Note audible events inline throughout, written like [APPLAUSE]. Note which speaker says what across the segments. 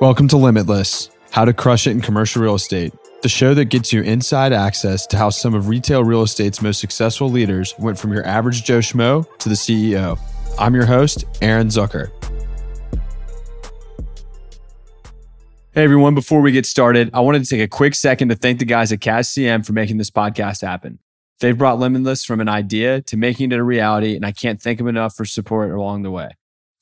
Speaker 1: Welcome to Limitless How to Crush It in Commercial Real Estate, the show that gets you inside access to how some of retail real estate's most successful leaders went from your average Joe Schmo to the CEO. I'm your host, Aaron Zucker. Hey everyone, before we get started, I wanted to take a quick second to thank the guys at CAS-CM for making this podcast happen. They've brought Limitless from an idea to making it a reality, and I can't thank them enough for support along the way.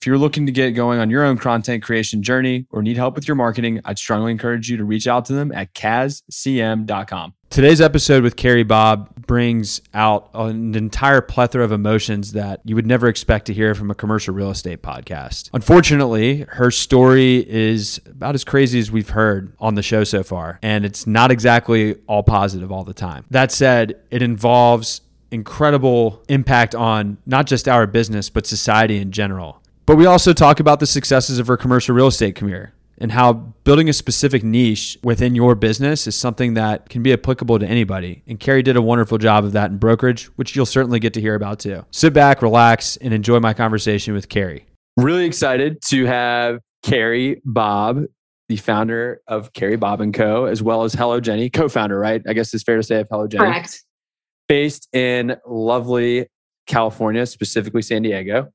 Speaker 1: If you're looking to get going on your own content creation journey or need help with your marketing, I'd strongly encourage you to reach out to them at cascm.com. Today's episode with Carrie Bob brings out an entire plethora of emotions that you would never expect to hear from a commercial real estate podcast. Unfortunately, her story is about as crazy as we've heard on the show so far, and it's not exactly all positive all the time. That said, it involves incredible impact on not just our business, but society in general. But we also talk about the successes of her commercial real estate career and how building a specific niche within your business is something that can be applicable to anybody. And Carrie did a wonderful job of that in brokerage, which you'll certainly get to hear about too. Sit back, relax, and enjoy my conversation with Carrie. Really excited to have Carrie Bob, the founder of Carrie Bob and Co., as well as Hello Jenny, co-founder, right? I guess it's fair to say of Hello Jenny.
Speaker 2: Correct.
Speaker 1: Based in lovely California, specifically San Diego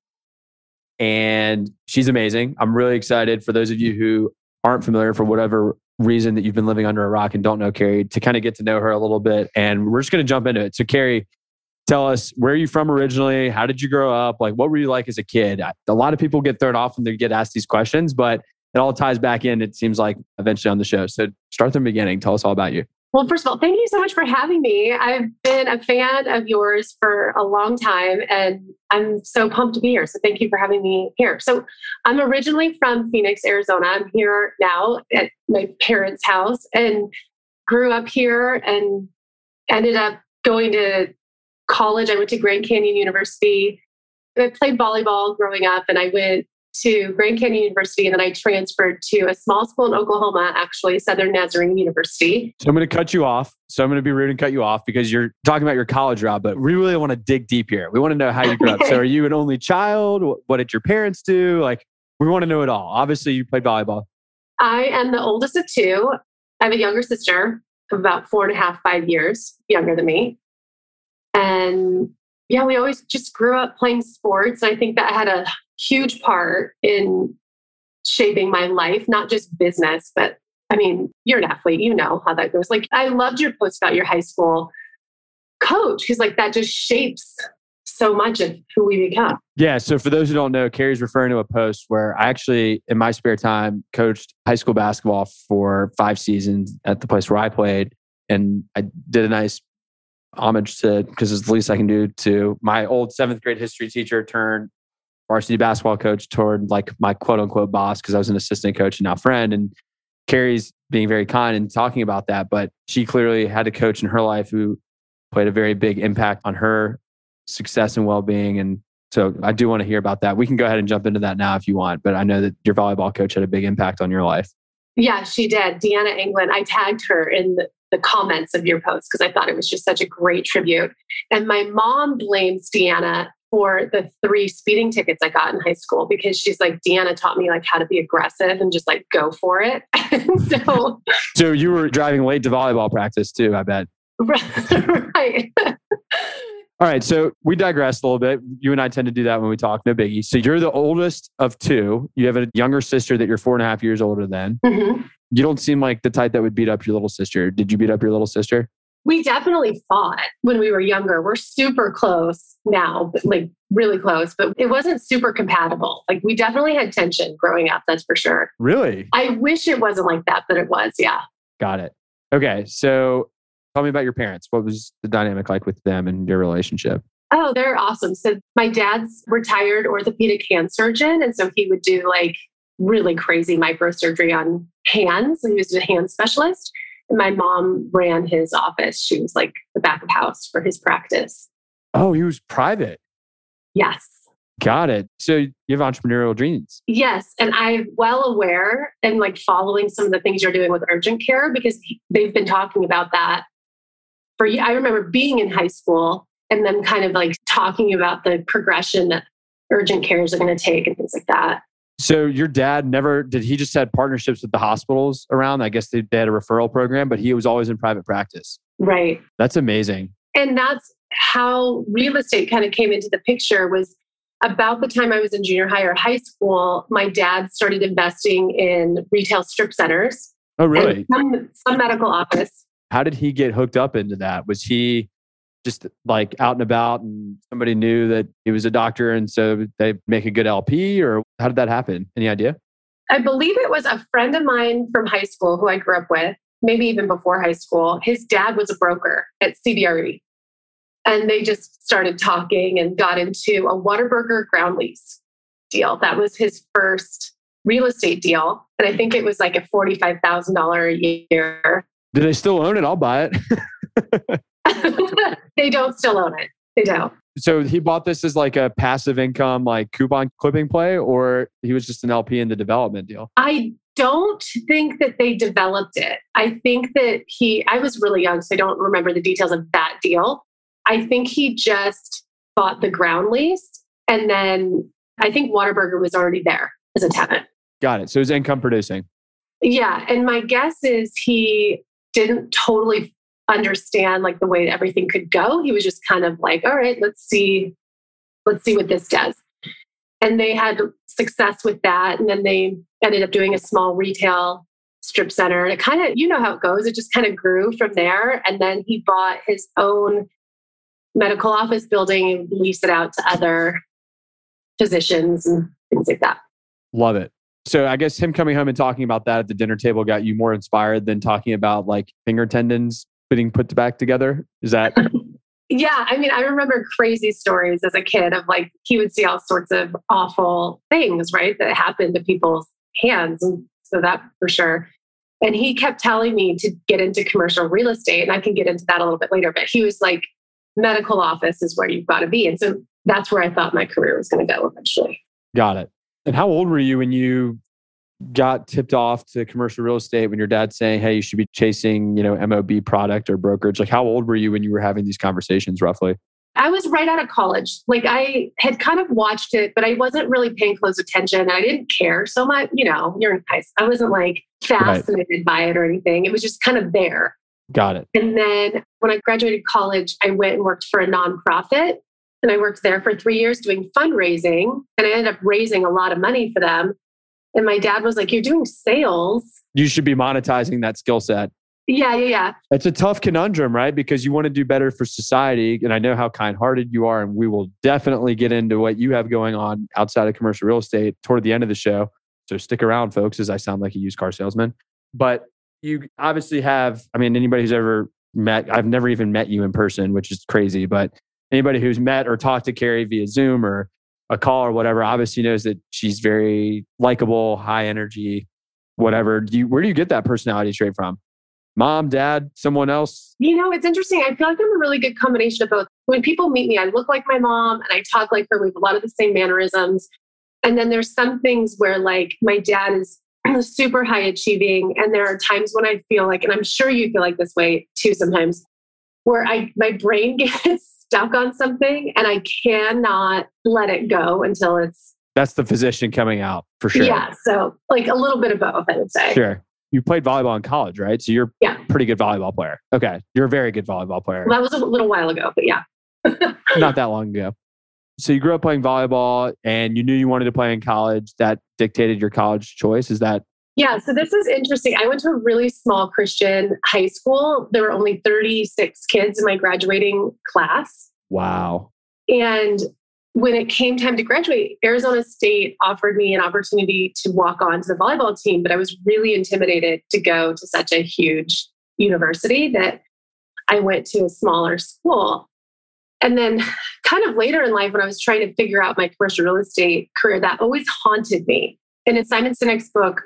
Speaker 1: and she's amazing. I'm really excited for those of you who aren't familiar for whatever reason that you've been living under a rock and don't know Carrie to kind of get to know her a little bit. And we're just going to jump into it. So, Carrie, tell us where are you from originally? How did you grow up? Like, what were you like as a kid? A lot of people get thrown off when they get asked these questions, but it all ties back in, it seems like, eventually on the show. So, start from the beginning. Tell us all about you.
Speaker 2: Well, first of all, thank you so much for having me. I've been a fan of yours for a long time and I'm so pumped to be here. So thank you for having me here. So I'm originally from Phoenix, Arizona. I'm here now at my parents' house and grew up here and ended up going to college. I went to Grand Canyon University. I played volleyball growing up and I went to Grand Canyon University, and then I transferred to a small school in Oklahoma, actually, Southern Nazarene University.
Speaker 1: So I'm going to cut you off. So I'm going to be rude and cut you off because you're talking about your college route, but we really want to dig deep here. We want to know how you grew up. So are you an only child? What did your parents do? Like, we want to know it all. Obviously, you played volleyball.
Speaker 2: I am the oldest of two. I have a younger sister of about four and a half, five years younger than me. And yeah, we always just grew up playing sports. I think that had a huge part in shaping my life, not just business, but I mean, you're an athlete, you know how that goes. Like, I loved your post about your high school coach because, like, that just shapes so much of who we become.
Speaker 1: Yeah. So, for those who don't know, Carrie's referring to a post where I actually, in my spare time, coached high school basketball for five seasons at the place where I played. And I did a nice homage to, because it's the least I can do, to my old seventh grade history teacher turned varsity basketball coach toward like my quote unquote boss because I was an assistant coach and now friend. And Carrie's being very kind and talking about that, but she clearly had a coach in her life who played a very big impact on her success and well being. And so I do want to hear about that. We can go ahead and jump into that now if you want, but I know that your volleyball coach had a big impact on your life.
Speaker 2: Yeah, she did. Deanna England. I tagged her in the, the comments of your post because I thought it was just such a great tribute. And my mom blames Deanna for the three speeding tickets I got in high school because she's like, Deanna taught me like how to be aggressive and just like go for it. [LAUGHS] so, [LAUGHS]
Speaker 1: so you were driving late to volleyball practice too, I bet. [LAUGHS]
Speaker 2: right.
Speaker 1: All right. So we digress a little bit. You and I tend to do that when we talk. No biggie. So you're the oldest of two. You have a younger sister that you're four and a half years older than. Mm-hmm. You don't seem like the type that would beat up your little sister. Did you beat up your little sister?
Speaker 2: We definitely fought when we were younger. We're super close now, but like really close, but it wasn't super compatible. Like we definitely had tension growing up, that's for sure.
Speaker 1: Really?
Speaker 2: I wish it wasn't like that, but it was, yeah.
Speaker 1: Got it. Okay. So tell me about your parents. What was the dynamic like with them and your relationship?
Speaker 2: Oh, they're awesome. So my dad's retired orthopedic hand surgeon. And so he would do like really crazy microsurgery on hands. He was a hand specialist my mom ran his office. She was like the back of house for his practice.
Speaker 1: Oh, he was private.
Speaker 2: Yes.
Speaker 1: Got it. So you have entrepreneurial dreams.
Speaker 2: Yes. And I'm well aware and like following some of the things you're doing with urgent care because they've been talking about that for I remember being in high school and then kind of like talking about the progression that urgent cares are going to take and things like that.
Speaker 1: So your dad never did he just had partnerships with the hospitals around? I guess they, they had a referral program, but he was always in private practice.
Speaker 2: Right.
Speaker 1: That's amazing.
Speaker 2: And that's how real estate kind of came into the picture was about the time I was in junior high or high school, my dad started investing in retail strip centers.
Speaker 1: Oh, really?
Speaker 2: Some, some medical office.
Speaker 1: How did he get hooked up into that? Was he just like out and about and somebody knew that he was a doctor and so they make a good LP or how did that happen? Any idea?
Speaker 2: I believe it was a friend of mine from high school who I grew up with, maybe even before high school. His dad was a broker at CBRE. And they just started talking and got into a Whataburger ground lease deal. That was his first real estate deal. And I think it was like a $45,000 a year.
Speaker 1: Do they still own it? I'll buy
Speaker 2: it. [LAUGHS] [LAUGHS] they don't still own it. They don't.
Speaker 1: So he bought this as like a passive income, like coupon clipping play, or he was just an LP in the development deal?
Speaker 2: I don't think that they developed it. I think that he, I was really young, so I don't remember the details of that deal. I think he just bought the ground lease and then I think Whataburger was already there as a tenant.
Speaker 1: Got it. So it's income producing.
Speaker 2: Yeah. And my guess is he didn't totally understand like the way everything could go. He was just kind of like, all right, let's see, let's see what this does. And they had success with that. And then they ended up doing a small retail strip center. And it kind of, you know how it goes. It just kind of grew from there. And then he bought his own medical office building and lease it out to other physicians and things like that.
Speaker 1: Love it. So I guess him coming home and talking about that at the dinner table got you more inspired than talking about like finger tendons being put back together. Is that? [LAUGHS]
Speaker 2: yeah. I mean, I remember crazy stories as a kid of like he would see all sorts of awful things, right, that happened to people's hands. And so that for sure. And he kept telling me to get into commercial real estate. And I can get into that a little bit later. But he was like, medical office is where you've got to be. And so that's where I thought my career was going to go eventually.
Speaker 1: Got it. And how old were you when you got tipped off to commercial real estate when your dad's saying, "Hey, you should be chasing, you know, MOB product or brokerage"? Like how old were you when you were having these conversations roughly?
Speaker 2: I was right out of college. Like I had kind of watched it, but I wasn't really paying close attention. I didn't care so much. You know, you're in high school. I wasn't like fascinated right. by it or anything. It was just kind of there.
Speaker 1: Got it.
Speaker 2: And then when I graduated college, I went and worked for a nonprofit. And I worked there for three years doing fundraising. And I ended up raising a lot of money for them. And my dad was like, You're doing sales.
Speaker 1: You should be monetizing that skill set.
Speaker 2: Yeah, yeah, yeah.
Speaker 1: It's a tough conundrum, right? Because you want to do better for society. And I know how kind hearted you are. And we will definitely get into what you have going on outside of commercial real estate toward the end of the show. So stick around, folks, as I sound like a used car salesman. But you obviously have, I mean, anybody who's ever met, I've never even met you in person, which is crazy, but anybody who's met or talked to Carrie via Zoom or a call or whatever obviously knows that she's very likable, high energy, whatever. Do you, where do you get that personality trait from? Mom, dad, someone else?
Speaker 2: You know, it's interesting. I feel like I'm a really good combination of both. When people meet me, I look like my mom and I talk like her. We have a lot of the same mannerisms. And then there's some things where, like, my dad is [CLEARS THROAT] super high achieving. And there are times when I feel like, and I'm sure you feel like this way too sometimes, where I my brain [LAUGHS] gets stuck on something and I cannot let it go until it's
Speaker 1: that's the physician coming out for sure.
Speaker 2: Yeah. So like a little bit of both, I would say.
Speaker 1: Sure. You played volleyball in college, right? So you're
Speaker 2: yeah.
Speaker 1: pretty good volleyball player. Okay. You're a very good volleyball player.
Speaker 2: Well, that was a little while ago, but yeah. [LAUGHS]
Speaker 1: Not that long ago. So you grew up playing volleyball and you knew you wanted to play in college. That dictated your college choice. Is that?
Speaker 2: Yeah. So this is interesting. I went to a really small Christian high school. There were only 36 kids in my graduating class.
Speaker 1: Wow.
Speaker 2: And when it came time to graduate, Arizona State offered me an opportunity to walk on to the volleyball team, but I was really intimidated to go to such a huge university that I went to a smaller school. And then, kind of later in life, when I was trying to figure out my commercial real estate career, that always haunted me. And in Simon Sinek's book,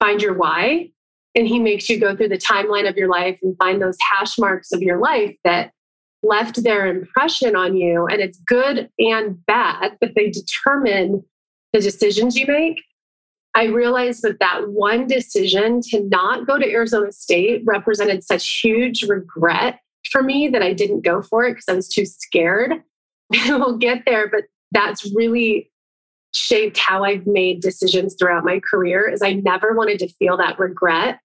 Speaker 2: Find Your Why, and he makes you go through the timeline of your life and find those hash marks of your life that left their impression on you. And it's good and bad, but they determine the decisions you make. I realized that that one decision to not go to Arizona State represented such huge regret for me that I didn't go for it because I was too scared. [LAUGHS] we'll get there, but that's really shaped how I've made decisions throughout my career is I never wanted to feel that regret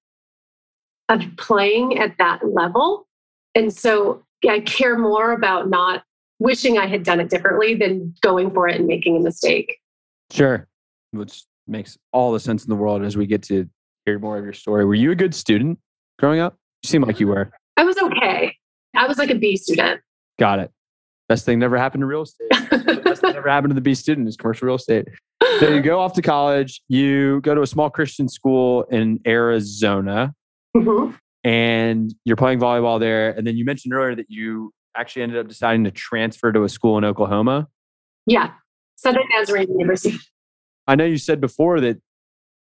Speaker 2: of playing at that level. And so I care more about not wishing I had done it differently than going for it and making a mistake.
Speaker 1: Sure. Which makes all the sense in the world as we get to hear more of your story. Were you a good student growing up? You seem like you were.
Speaker 2: I was okay. I was like a B student.
Speaker 1: Got it. Best thing never happened to real estate. [LAUGHS] best thing never happened to the B student is commercial real estate. So you go off to college, you go to a small Christian school in Arizona, mm-hmm. and you're playing volleyball there. And then you mentioned earlier that you actually ended up deciding to transfer to a school in Oklahoma.
Speaker 2: Yeah, Southern Nazarene University.
Speaker 1: I know you said before that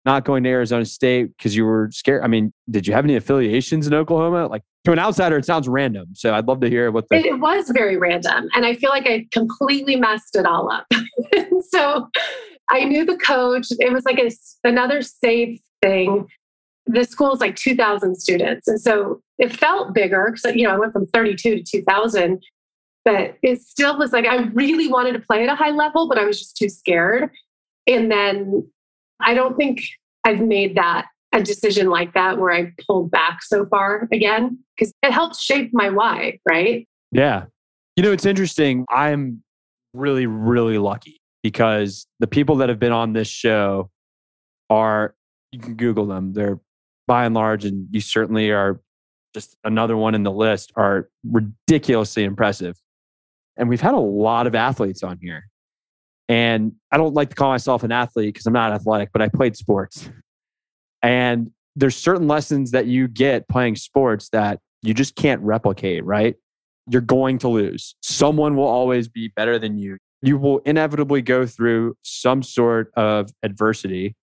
Speaker 1: not going to Arizona State because you were scared. I mean, did you have any affiliations in Oklahoma? Like to an outsider, it sounds random. So I'd love to hear what the.
Speaker 2: It was very random. And I feel like I completely messed it all up. [LAUGHS] so I knew the coach. It was like a, another safe thing. The school is like 2,000 students. And so it felt bigger. So, you know, I went from 32 to 2,000, but it still was like I really wanted to play at a high level, but I was just too scared. And then I don't think I've made that a decision like that where I pulled back so far again because it helped shape my why, right?
Speaker 1: Yeah. You know, it's interesting. I'm really, really lucky because the people that have been on this show are, you can Google them. They're by and large, and you certainly are just another one in the list, are ridiculously impressive. And we've had a lot of athletes on here. And I don't like to call myself an athlete because I'm not athletic, but I played sports. And there's certain lessons that you get playing sports that you just can't replicate, right? You're going to lose. Someone will always be better than you. You will inevitably go through some sort of adversity.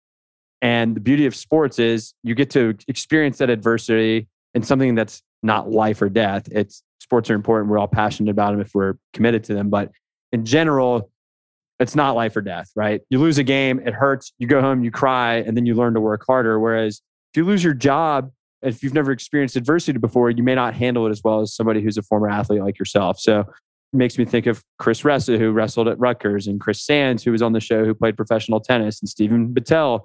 Speaker 1: And the beauty of sports is you get to experience that adversity in something that's not life or death. It's sports are important. We're all passionate about them if we're committed to them. But in general, it's not life or death, right? You lose a game, it hurts, you go home, you cry, and then you learn to work harder. Whereas if you lose your job, if you've never experienced adversity before, you may not handle it as well as somebody who's a former athlete like yourself. So it makes me think of Chris Ressa, who wrestled at Rutgers, and Chris Sands, who was on the show, who played professional tennis, and Stephen Battelle,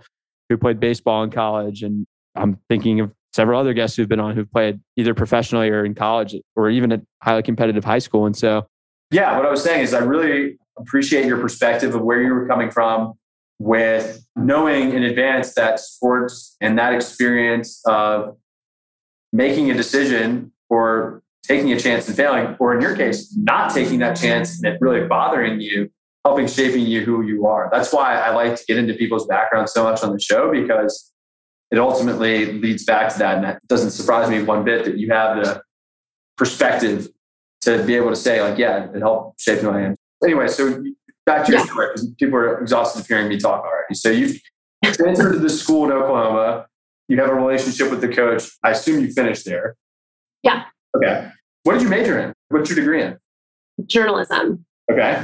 Speaker 1: who played baseball in college. And I'm thinking of several other guests who've been on who've played either professionally or in college or even at highly competitive high school. And so,
Speaker 3: yeah, what I was saying is I really appreciate your perspective of where you were coming from with knowing in advance that sports and that experience of making a decision or taking a chance and failing, or in your case, not taking that chance and it really bothering you, helping shaping you who you are. That's why I like to get into people's backgrounds so much on the show because it ultimately leads back to that. And that doesn't surprise me one bit that you have the perspective to be able to say, like, yeah, it helped shape who I am anyway, so back to your yeah. story because people are exhausted of hearing me talk already. So you've transferred to this school in Oklahoma. You have a relationship with the coach. I assume you finished there.
Speaker 2: Yeah.
Speaker 3: Okay. What did you major in? What's your degree in?
Speaker 2: Journalism.
Speaker 3: Okay.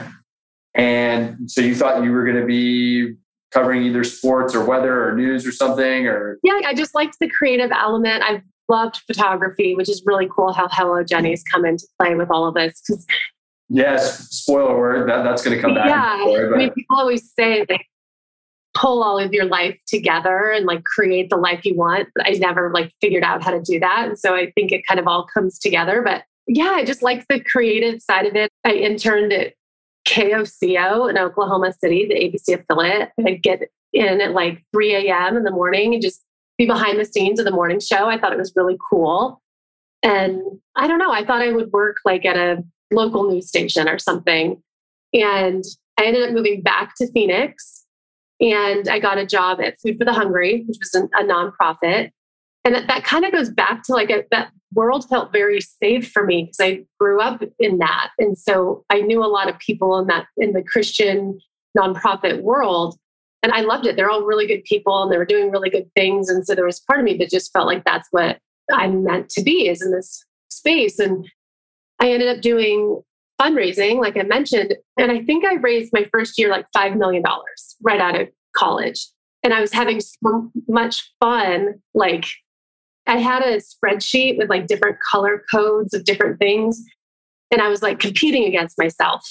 Speaker 3: And so you thought you were going to be covering either sports or weather or news or something or
Speaker 2: yeah i just liked the creative element i've loved photography which is really cool how hello jenny's come into play with all of this because
Speaker 3: Yes, spoiler word. That, that's going to come back.
Speaker 2: Yeah, I mean, people always say like pull all of your life together and like create the life you want. But I never like figured out how to do that, and so I think it kind of all comes together. But yeah, I just like the creative side of it. I interned at KOCO in Oklahoma City, the ABC affiliate. I'd get in at like 3 a.m. in the morning and just be behind the scenes of the morning show. I thought it was really cool. And I don't know, I thought I would work like at a local news station or something. And I ended up moving back to Phoenix and I got a job at Food for the Hungry, which was a, a nonprofit. And that, that kind of goes back to like a, that world felt very safe for me because I grew up in that. And so I knew a lot of people in that, in the Christian nonprofit world. And I loved it. They're all really good people and they were doing really good things. And so there was part of me that just felt like that's what I'm meant to be is in this space. And I ended up doing fundraising, like I mentioned. And I think I raised my first year like $5 million right out of college. And I was having so much fun. Like I had a spreadsheet with like different color codes of different things. And I was like competing against myself.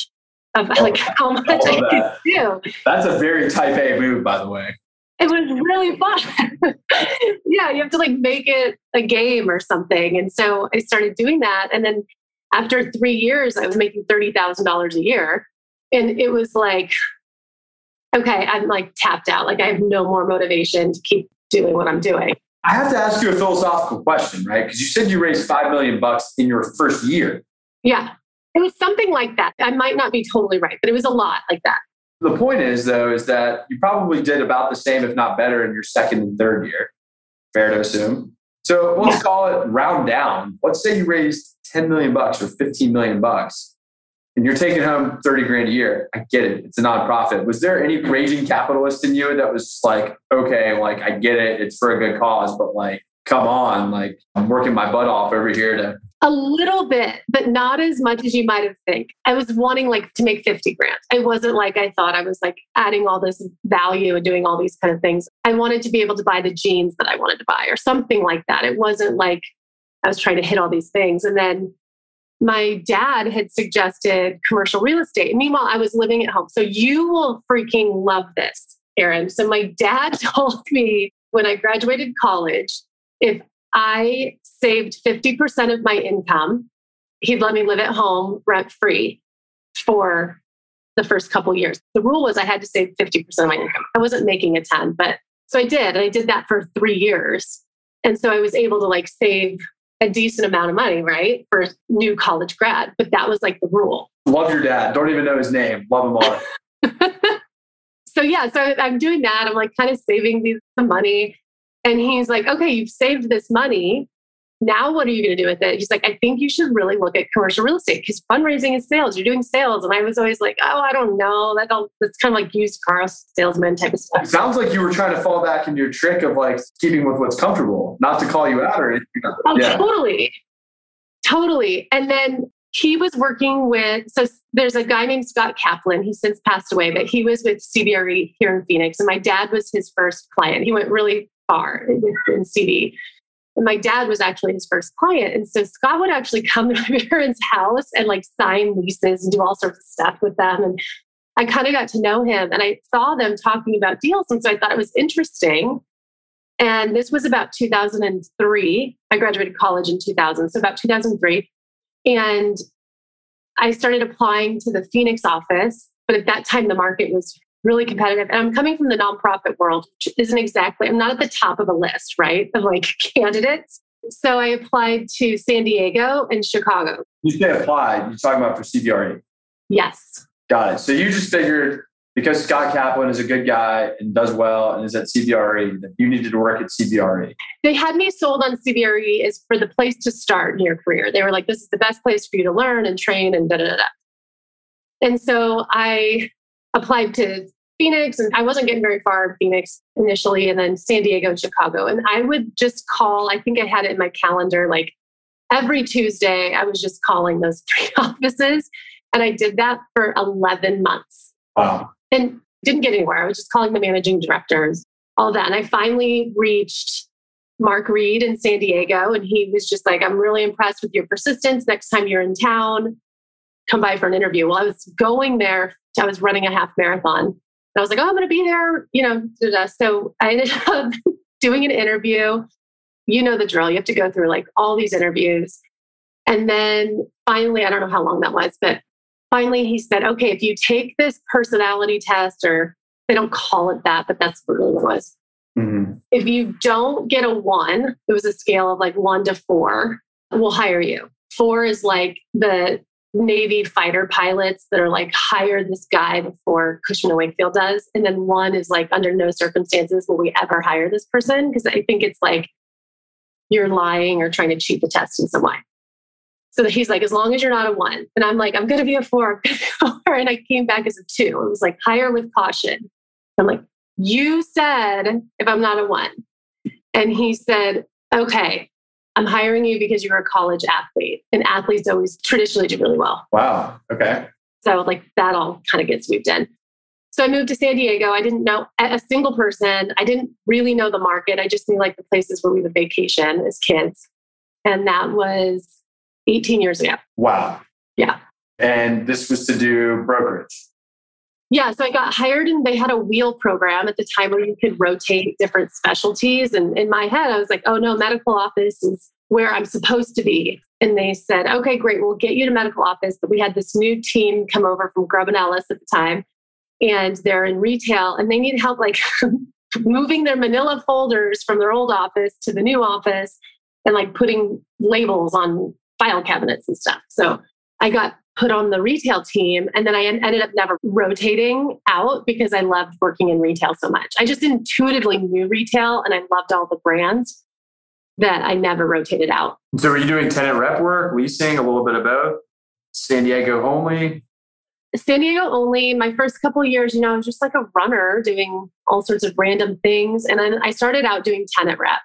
Speaker 2: of oh, like [LAUGHS] how much I could do.
Speaker 1: That's a very type A move, by the way.
Speaker 2: It was really fun. [LAUGHS] yeah, you have to like make it a game or something. And so I started doing that. And then after three years, I was making $30,000 a year. And it was like, okay, I'm like tapped out. Like I have no more motivation to keep doing what I'm doing.
Speaker 1: I have to ask you a philosophical question, right? Because you said you raised five million bucks in your first year.
Speaker 2: Yeah. It was something like that. I might not be totally right, but it was a lot like that.
Speaker 1: The point is, though, is that you probably did about the same, if not better, in your second and third year. Fair to assume. So let's call it round down. Let's say you raised 10 million bucks or 15 million bucks and you're taking home 30 grand a year. I get it. It's a nonprofit. Was there any raging capitalist in you that was like, okay, like I get it. It's for a good cause, but like, come on, like I'm working my butt off over here to
Speaker 2: a little bit, but not as much as you might have think. I was wanting like to make 50 grand. It wasn't like I thought I was like adding all this value and doing all these kind of things. I wanted to be able to buy the jeans that I wanted to buy or something like that. It wasn't like I was trying to hit all these things. And then my dad had suggested commercial real estate. Meanwhile, I was living at home. So you will freaking love this, Aaron. So my dad [LAUGHS] told me when I graduated college, if I saved 50% of my income. He'd let me live at home rent free for the first couple years. The rule was I had to save 50% of my income. I wasn't making a 10, but so I did. And I did that for three years. And so I was able to like save a decent amount of money, right? For a new college grad. But that was like the rule.
Speaker 1: Love your dad. Don't even know his name. Love him all. [LAUGHS]
Speaker 2: so yeah, so I'm doing that. I'm like kind of saving these the money. And he's like, okay, you've saved this money. Now what are you going to do with it? He's like, I think you should really look at commercial real estate because fundraising is sales. You're doing sales. And I was always like, oh, I don't know. That that's kind of like used car salesman type of stuff.
Speaker 1: It sounds like you were trying to fall back into your trick of like keeping with what's comfortable, not to call you out or anything.
Speaker 2: Oh, yeah. totally. Totally. And then he was working with so there's a guy named Scott Kaplan. He's since passed away, but he was with CBRE here in Phoenix. And my dad was his first client. He went really far in CB. And my dad was actually his first client. And so Scott would actually come to [LAUGHS] my parents' house and like sign leases and do all sorts of stuff with them. And I kind of got to know him and I saw them talking about deals. And so I thought it was interesting. And this was about 2003. I graduated college in 2000, so about 2003. And I started applying to the Phoenix office. But at that time, the market was really competitive. And I'm coming from the nonprofit world, which isn't exactly, I'm not at the top of a list, right, of like [LAUGHS] candidates. So I applied to San Diego and Chicago.
Speaker 1: You say applied, you're talking about for CBRE?
Speaker 2: Yes.
Speaker 1: Got it. So you just figured because Scott Kaplan is a good guy and does well and is at CBRE, that you needed to work at CBRE.
Speaker 2: They had me sold on CBRE as for the place to start in your career. They were like, this is the best place for you to learn and train and da da da. And so I applied to Phoenix and I wasn't getting very far in Phoenix initially, and then San Diego and Chicago. And I would just call, I think I had it in my calendar like every Tuesday, I was just calling those [LAUGHS] three offices. And I did that for 11 months.
Speaker 1: Wow.
Speaker 2: And didn't get anywhere. I was just calling the managing directors, all that. And I finally reached Mark Reed in San Diego. And he was just like, I'm really impressed with your persistence. Next time you're in town, come by for an interview. Well, I was going there I was running a half marathon. And I was like, oh, I'm going to be there, you know. Da-da. So I ended [LAUGHS] up doing an interview. You know the drill. You have to go through like all these interviews. And then finally, I don't know how long that was, but finally he said, okay, if you take this personality test, or they don't call it that, but that's what it was. Mm-hmm. If you don't get a one, it was a scale of like one to four, we'll hire you. Four is like the Navy fighter pilots that are like, hire this guy before Cushman and Wakefield does. And then one is like, under no circumstances will we ever hire this person. Because I think it's like you're lying or trying to cheat the test in some way. So he's like, as long as you're not a one. And I'm like, I'm going to be a four. and I came back as a two. It was like, hire with caution. I'm like, you said if I'm not a one. And he said, okay, I'm hiring you because you're a college athlete, and athletes always traditionally do really well.
Speaker 1: Wow. Okay.
Speaker 2: So, like, that all kind of gets moved in. So, I moved to San Diego. I didn't know a single person. I didn't really know the market. I just knew like the places where we would vacation as kids. And that was 18 years ago.
Speaker 1: Wow.
Speaker 2: Yeah.
Speaker 1: And this was to do brokerage.
Speaker 2: Yeah, so I got hired and they had a wheel program at the time where you could rotate different specialties. And in my head, I was like, oh no, medical office is where I'm supposed to be. And they said, okay, great, we'll get you to medical office. But we had this new team come over from Grubb and Ellis at the time, and they're in retail and they need help like [LAUGHS] moving their manila folders from their old office to the new office and like putting labels on file cabinets and stuff. So I got put on the retail team. And then I ended up never rotating out because I loved working in retail so much. I just intuitively knew retail and I loved all the brands that I never rotated out.
Speaker 1: So, were you doing tenant rep work, leasing, a little bit of both? San Diego only?
Speaker 2: San Diego only. My first couple years, you know, I was just like a runner doing all sorts of random things. And then I started out doing tenant rep.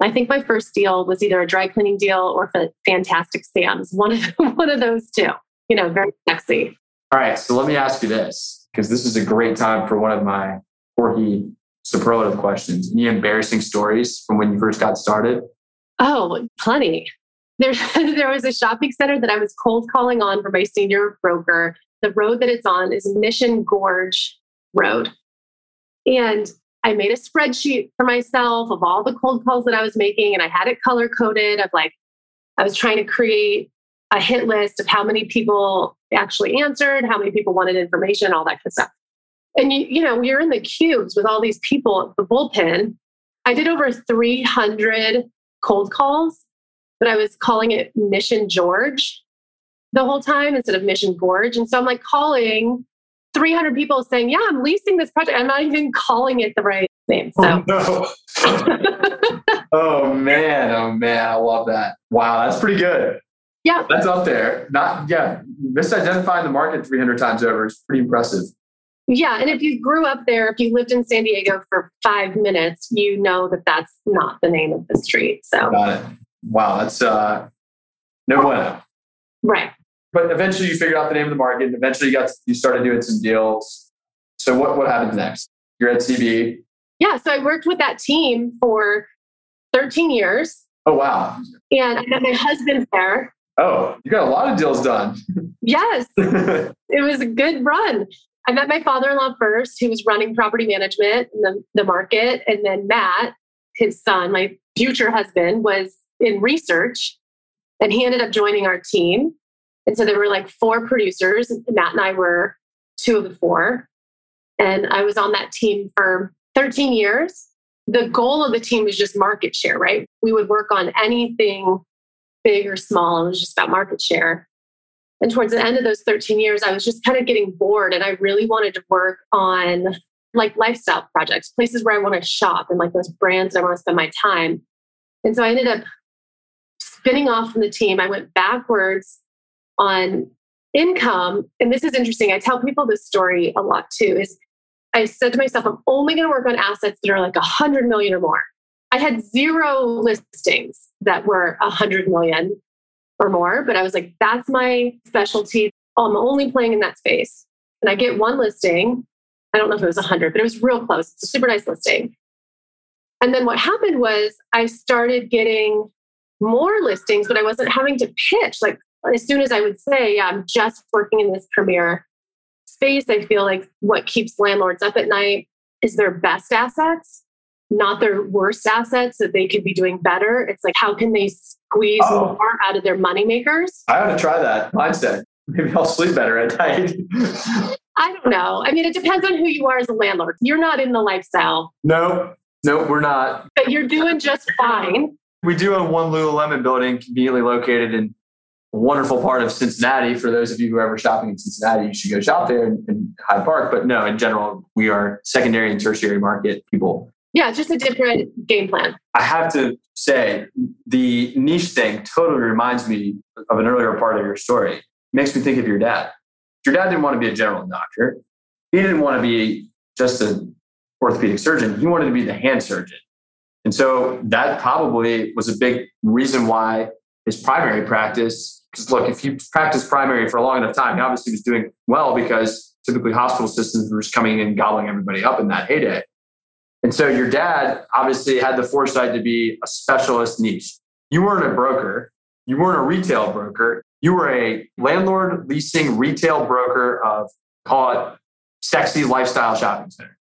Speaker 2: I think my first deal was either a dry cleaning deal or for Fantastic Sam's, one of [LAUGHS] one of those two. You know, very sexy.
Speaker 1: All right, so let me ask you this because this is a great time for one of my quirky superlative questions. Any embarrassing stories from when you first got started?
Speaker 2: Oh, plenty. There, [LAUGHS] there was a shopping center that I was cold calling on for my senior broker. The road that it's on is Mission Gorge Road. And I made a spreadsheet for myself of all the cold calls that I was making, and I had it color coded of like, I was trying to create a hit list of how many people actually answered, how many people wanted information, all that kind of stuff. And you, you know, you're in the cubes with all these people at the bullpen. I did over 300 cold calls, but I was calling it Mission George the whole time instead of Mission Gorge. And so I'm like calling 300 people saying, Yeah, I'm leasing this project. I'm not even calling it the right name. So.
Speaker 1: Oh, no. [LAUGHS] oh man. Oh man. I love that. Wow. That's pretty good.
Speaker 2: Yeah.
Speaker 1: That's up there. Not, yeah. Misidentifying the market 300 times over is pretty impressive.
Speaker 2: Yeah. And if you grew up there, if you lived in San Diego for five minutes, you know that that's not the name of the street. So,
Speaker 1: got it. Wow. That's, uh, no bueno.
Speaker 2: Right
Speaker 1: but eventually you figured out the name of the market and eventually you got you started doing some deals. So what what happens next? You're at cb
Speaker 2: yeah so i worked with that team for 13 years.
Speaker 1: Oh wow.
Speaker 2: And i met my husband there.
Speaker 1: Oh you got a lot of deals done.
Speaker 2: Yes. [LAUGHS] It was a good run. I met my father-in-law first who was running property management in the, the market and then matt his son my future husband was in research and he ended up joining our team and so there were like four producers. Matt and I were two of the four. And I was on that team for 13 years. The goal of the team was just market share, right? We would work on anything big or small. It was just about market share. And towards the end of those 13 years, I was just kind of getting bored and I really wanted to work on like lifestyle projects, places where I want to shop and like those brands that I want to spend my time. And so I ended up spinning off from the team. I went backwards on income, and this is interesting. I tell people this story a lot too, is I said to myself, I'm only going to work on assets that are like a hundred million or more. I had zero listings that were a hundred million or more, but I was like, that's my specialty. I'm only playing in that space. And I get one listing. I don't know if it was a hundred, but it was real close. It's a super nice listing. And then what happened was I started getting more listings, but I wasn't having to pitch. Like as soon as I would say, yeah, I'm just working in this premier space, I feel like what keeps landlords up at night is their best assets, not their worst assets that they could be doing better. It's like, how can they squeeze oh. more out of their moneymakers?
Speaker 1: I ought to try that mindset. [LAUGHS] Maybe I'll sleep better at night. [LAUGHS]
Speaker 2: I don't know. I mean, it depends on who you are as a landlord. You're not in the lifestyle.
Speaker 1: No, no, we're not.
Speaker 2: But you're doing just fine.
Speaker 1: We do own one Lululemon building conveniently located in wonderful part of Cincinnati. For those of you who are ever shopping in Cincinnati, you should go shop there in, in Hyde Park. But no, in general, we are secondary and tertiary market people.
Speaker 2: Yeah, just a different game plan.
Speaker 1: I have to say, the niche thing totally reminds me of an earlier part of your story. It makes me think of your dad. Your dad didn't want to be a general doctor. He didn't want to be just an orthopedic surgeon. He wanted to be the hand surgeon. And so that probably was a big reason why his primary practice because look, if you practice primary for a long enough time, he obviously was doing well because typically hospital systems were just coming in and gobbling everybody up in that heyday. And so your dad obviously had the foresight to be a specialist niche. You weren't a broker, you weren't a retail broker, you were a landlord leasing retail broker of call it sexy lifestyle shopping center.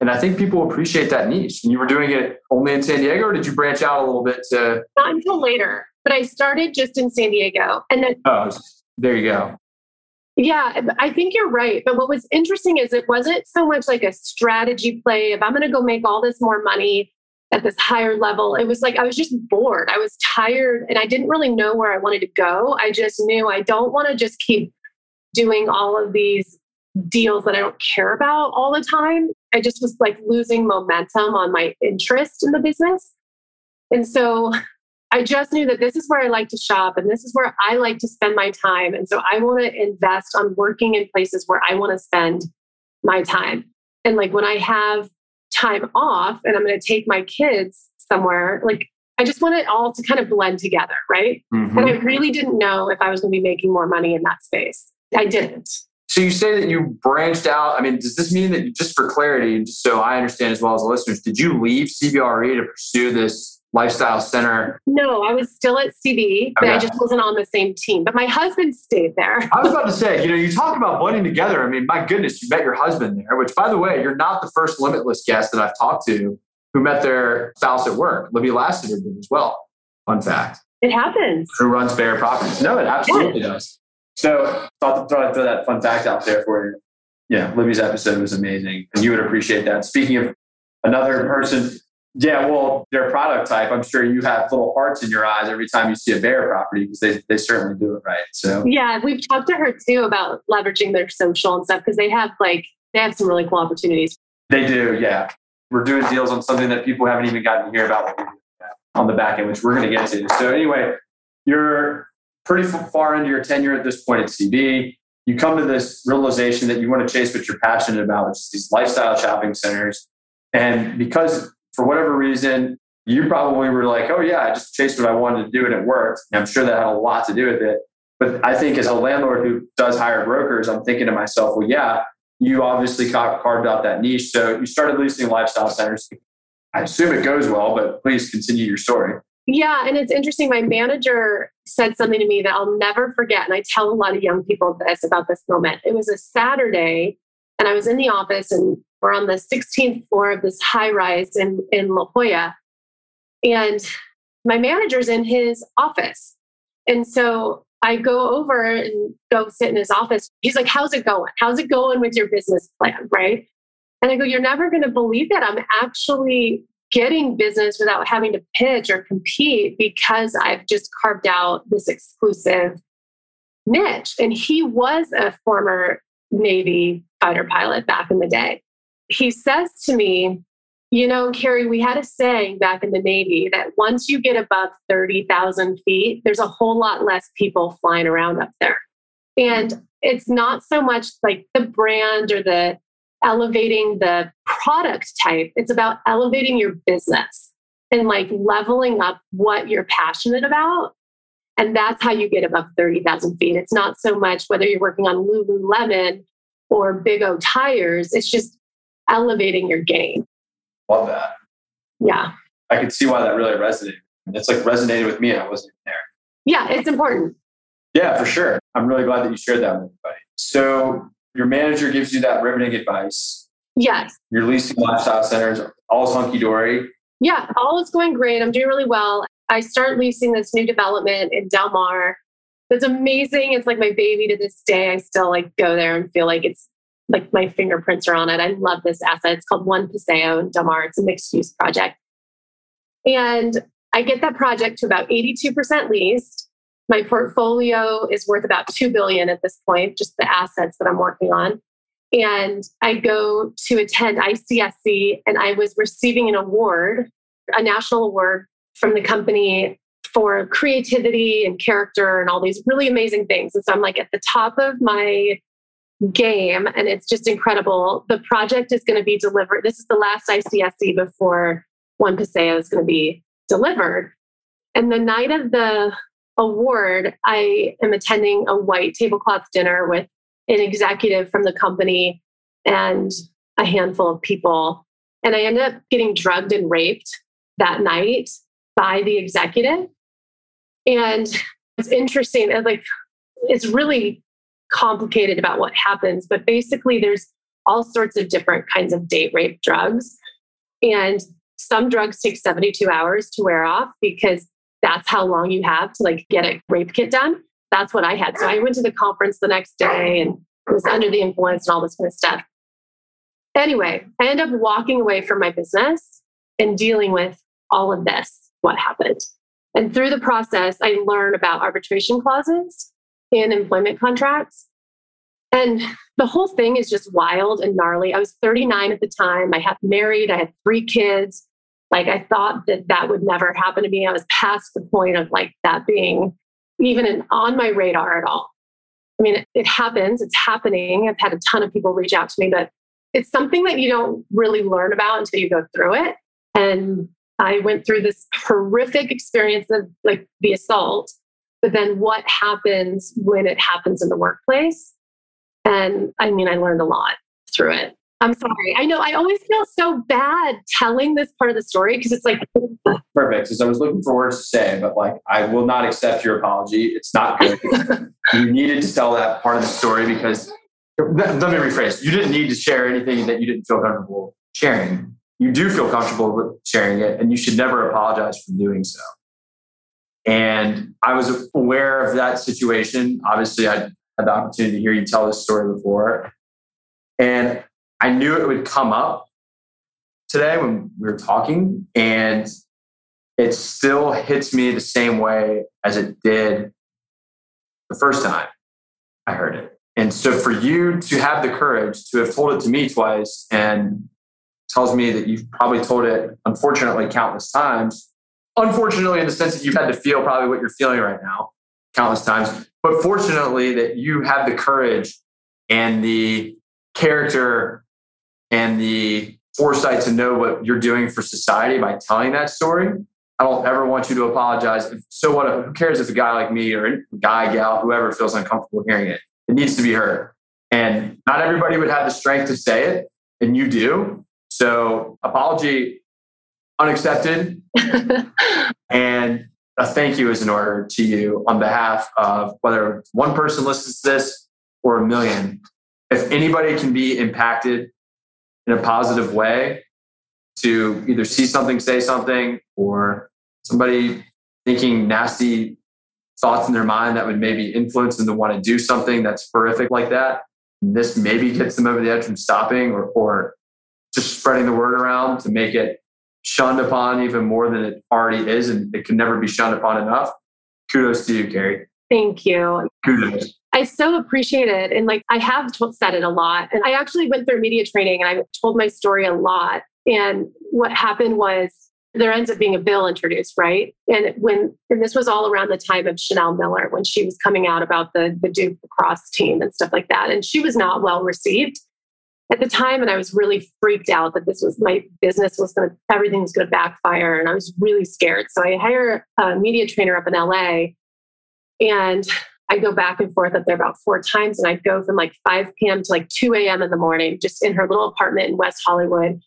Speaker 1: And I think people appreciate that niche. And you were doing it only in San Diego, or did you branch out a little bit to?
Speaker 2: Not until later, but I started just in San Diego. And then.
Speaker 1: Oh, there you go.
Speaker 2: Yeah, I think you're right. But what was interesting is it wasn't so much like a strategy play. of I'm going to go make all this more money at this higher level, it was like I was just bored. I was tired and I didn't really know where I wanted to go. I just knew I don't want to just keep doing all of these deals that I don't care about all the time. I just was like losing momentum on my interest in the business. And so I just knew that this is where I like to shop and this is where I like to spend my time. And so I want to invest on working in places where I want to spend my time. And like when I have time off and I'm going to take my kids somewhere, like I just want it all to kind of blend together, right? Mm-hmm. And I really didn't know if I was going to be making more money in that space. I didn't.
Speaker 1: So you say that you branched out. I mean, does this mean that just for clarity, just so I understand as well as the listeners, did you leave CBRE to pursue this lifestyle center?
Speaker 2: No, I was still at CB, but okay. I just wasn't on the same team. But my husband stayed there.
Speaker 1: I was about to say, [LAUGHS] you know, you talk about blending together. I mean, my goodness, you met your husband there, which by the way, you're not the first limitless guest that I've talked to who met their spouse at work. Libby Lassiter did as well. Fun fact.
Speaker 2: It happens.
Speaker 1: Who runs Bear Properties? No, it absolutely yeah. does. So thought to throw, throw that fun fact out there for you. Yeah, Libby's episode was amazing, and you would appreciate that. Speaking of another person, yeah, well, their product type, I'm sure you have little hearts in your eyes every time you see a bear property because they, they certainly do it right. So
Speaker 2: yeah, we've talked to her too about leveraging their social and stuff because they have like they have some really cool opportunities.
Speaker 1: They do, yeah. We're doing deals on something that people haven't even gotten to hear about on the back end, which we're going to get to. So anyway, you're pretty far into your tenure at this point at CB. You come to this realization that you want to chase what you're passionate about, which is these lifestyle shopping centers. And because for whatever reason, you probably were like, oh, yeah, I just chased what I wanted to do and it worked. And I'm sure that had a lot to do with it. But I think as a landlord who does hire brokers, I'm thinking to myself, well, yeah, you obviously carved out that niche. So you started leasing lifestyle centers. I assume it goes well, but please continue your story.
Speaker 2: Yeah, and it's interesting. My manager said something to me that I'll never forget. And I tell a lot of young people this about this moment. It was a Saturday, and I was in the office, and we're on the 16th floor of this high rise in, in La Jolla. And my manager's in his office. And so I go over and go sit in his office. He's like, How's it going? How's it going with your business plan? Right. And I go, You're never going to believe that. I'm actually getting business without having to pitch or compete because I've just carved out this exclusive niche. And he was a former Navy fighter pilot back in the day. He says to me, You know, Carrie, we had a saying back in the Navy that once you get above 30,000 feet, there's a whole lot less people flying around up there. And it's not so much like the brand or the elevating the product type, it's about elevating your business and like leveling up what you're passionate about. And that's how you get above 30,000 feet. It's not so much whether you're working on Lululemon or Big O tires, it's just elevating your game.
Speaker 1: Love that.
Speaker 2: Yeah.
Speaker 1: I could see why that really resonated. It's like resonated with me and I wasn't there.
Speaker 2: Yeah, it's important.
Speaker 1: Yeah, for sure. I'm really glad that you shared that with everybody. So your manager gives you that riveting advice.
Speaker 2: Yes.
Speaker 1: You're leasing lifestyle centers, all's hunky dory.
Speaker 2: Yeah, all is going great. I'm doing really well. I start leasing this new development in Del Mar. It's amazing. It's like my baby to this day. I still like go there and feel like it's like my fingerprints are on it. I love this asset. It's called One Paseo in Del Mar. It's a mixed use project. And I get that project to about 82% leased. My portfolio is worth about 2 billion at this point, just the assets that I'm working on. And I go to attend ICSC and I was receiving an award, a national award from the company for creativity and character and all these really amazing things. And so I'm like at the top of my game and it's just incredible. The project is going to be delivered. This is the last ICSC before One Paseo is going to be delivered. And the night of the award, I am attending a white tablecloth dinner with an executive from the company and a handful of people. And I end up getting drugged and raped that night by the executive. And It's interesting. And like, it's really complicated about what happens, but basically, there's all sorts of different kinds of date rape drugs. And some drugs take 72 hours to wear off because that's how long you have to like get a rape kit done. That's what I had. So I went to the conference the next day and was under the influence and all this kind of stuff. Anyway, I end up walking away from my business and dealing with all of this, what happened. And through the process, I learn about arbitration clauses in employment contracts. And the whole thing is just wild and gnarly. I was 39 at the time. I had married, I had three kids. Like I thought that that would never happen to me. I was past the point of like that being even in, on my radar at all. I mean, it happens, it's happening. I've had a ton of people reach out to me, but it's something that you don't really learn about until you go through it. And I went through this horrific experience of like the assault, but then what happens when it happens in the workplace? And I mean, I learned a lot through it. I'm sorry. I know I always feel so bad telling this part of the story because it's like
Speaker 1: perfect. Because I was looking for words to say, but like I will not accept your apology. It's not good. [LAUGHS] you needed to tell that part of the story because let me rephrase. You didn't need to share anything that you didn't feel comfortable sharing. You do feel comfortable with sharing it, and you should never apologize for doing so. And I was aware of that situation. Obviously, I had the opportunity to hear you tell this story before. And I knew it would come up today when we were talking, and it still hits me the same way as it did the first time I heard it. And so for you to have the courage to have told it to me twice and tells me that you've probably told it, unfortunately, countless times. Unfortunately, in the sense that you've had to feel probably what you're feeling right now, countless times. But fortunately, that you have the courage and the character and the foresight to know what you're doing for society by telling that story. I don't ever want you to apologize. So what? Who cares if a guy like me or a guy, gal, whoever feels uncomfortable hearing it? It needs to be heard. And not everybody would have the strength to say it, and you do. So apology unaccepted. [LAUGHS] and a thank you is in order to you on behalf of whether one person listens to this or a million. If anybody can be impacted in a positive way to either see something, say something, or somebody thinking nasty thoughts in their mind that would maybe influence them to want to do something that's horrific like that. This maybe gets them over the edge from stopping or, or just spreading the word around to make it shunned upon even more than it already is. And it can never be shunned upon enough. Kudos to you, Carrie.
Speaker 2: Thank you.
Speaker 1: Kudos.
Speaker 2: I so appreciate it. And like I have said it a lot. And I actually went through media training and I told my story a lot. And what happened was there ends up being a bill introduced, right? And when and this was all around the time of Chanel Miller when she was coming out about the the Duke lacrosse team and stuff like that. And she was not well received at the time. And I was really freaked out that this was my business was gonna everything was gonna backfire. And I was really scared. So I hire a media trainer up in LA and I go back and forth up there about four times, and I go from like 5 p.m. to like 2 a.m. in the morning, just in her little apartment in West Hollywood.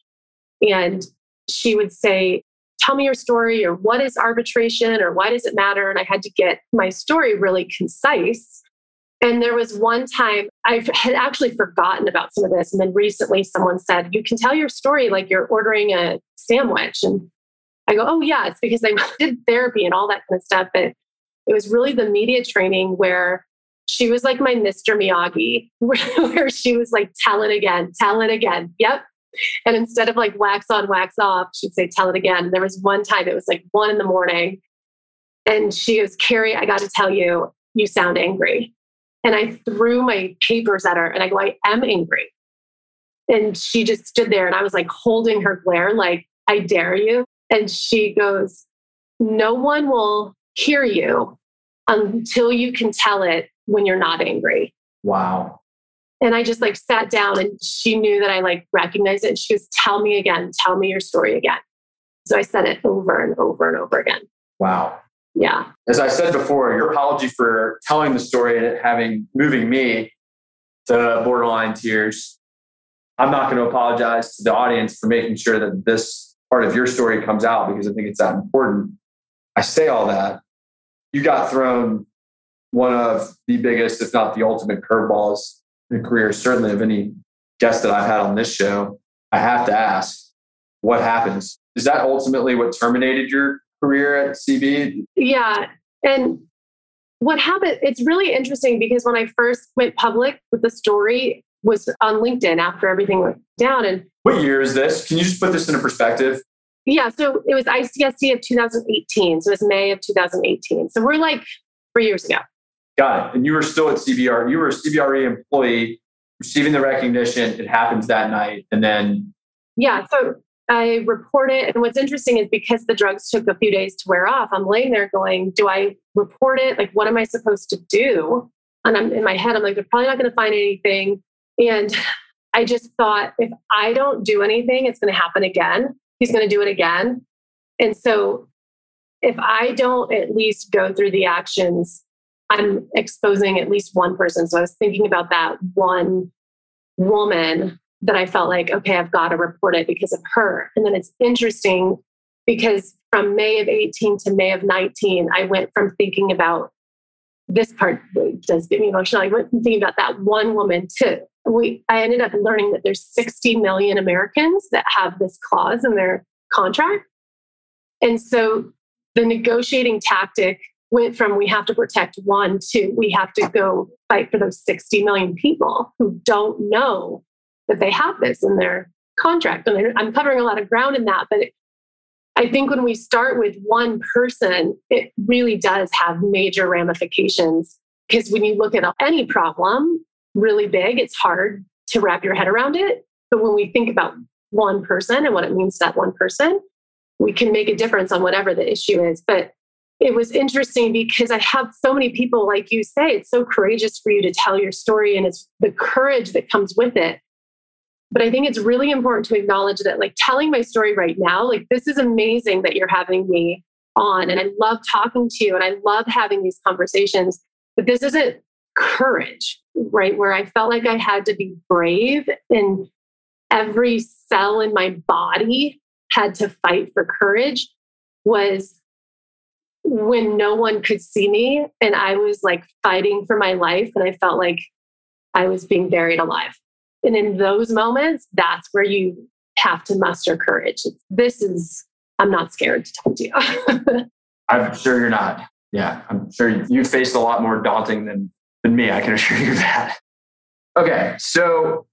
Speaker 2: And she would say, Tell me your story, or what is arbitration, or why does it matter? And I had to get my story really concise. And there was one time I had actually forgotten about some of this. And then recently someone said, You can tell your story like you're ordering a sandwich. And I go, Oh, yeah, it's because I [LAUGHS] did therapy and all that kind of stuff. But it was really the media training where she was like my Mr. Miyagi, [LAUGHS] where she was like, tell it again, tell it again. Yep. And instead of like wax on, wax off, she'd say, tell it again. And There was one time it was like one in the morning. And she goes, Carrie, I got to tell you, you sound angry. And I threw my papers at her and I go, I am angry. And she just stood there and I was like holding her glare, like, I dare you. And she goes, No one will hear you until you can tell it when you're not angry.
Speaker 1: Wow.
Speaker 2: And I just like sat down and she knew that I like recognized it. And she goes, Tell me again, tell me your story again. So I said it over and over and over again.
Speaker 1: Wow.
Speaker 2: Yeah.
Speaker 1: As I said before, your apology for telling the story and having moving me to borderline tears. I'm not going to apologize to the audience for making sure that this part of your story comes out because I think it's that important. I say all that you got thrown one of the biggest, if not the ultimate curveballs in career, certainly of any guest that I've had on this show. I have to ask, what happens? Is that ultimately what terminated your career at CB?
Speaker 2: Yeah. And what happened, it's really interesting because when I first went public with the story was on LinkedIn after everything went down. And
Speaker 1: what year is this? Can you just put this into perspective?
Speaker 2: Yeah, so it was ICSC of 2018. So it was May of 2018. So we're like three years ago.
Speaker 1: Got it. And you were still at CBR. You were a CBRE employee receiving the recognition. It happens that night. And then.
Speaker 2: Yeah. So I report it. And what's interesting is because the drugs took a few days to wear off, I'm laying there going, do I report it? Like, what am I supposed to do? And I'm in my head, I'm like, they're probably not going to find anything. And I just thought, if I don't do anything, it's going to happen again. He's going to do it again. And so if I don't at least go through the actions, I'm exposing at least one person. So I was thinking about that one woman that I felt like, okay, I've got to report it because of her. And then it's interesting because from May of 18 to May of 19, I went from thinking about this part does get me emotional. I went from thinking about that one woman to we I ended up learning that there's 60 million Americans that have this clause in their contract. And so the negotiating tactic went from we have to protect one to we have to go fight for those 60 million people who don't know that they have this in their contract. And I'm covering a lot of ground in that, but I think when we start with one person, it really does have major ramifications. Because when you look at any problem really big, it's hard to wrap your head around it. But when we think about one person and what it means to that one person, we can make a difference on whatever the issue is. But it was interesting because I have so many people, like you say, it's so courageous for you to tell your story and it's the courage that comes with it. But I think it's really important to acknowledge that, like, telling my story right now, like, this is amazing that you're having me on. And I love talking to you and I love having these conversations. But this isn't courage, right? Where I felt like I had to be brave and every cell in my body had to fight for courage was when no one could see me and I was like fighting for my life and I felt like I was being buried alive. And in those moments, that's where you have to muster courage. This is, I'm not scared to talk to you. [LAUGHS]
Speaker 1: I'm sure you're not. Yeah, I'm sure you faced a lot more daunting than, than me. I can assure you that. Okay, so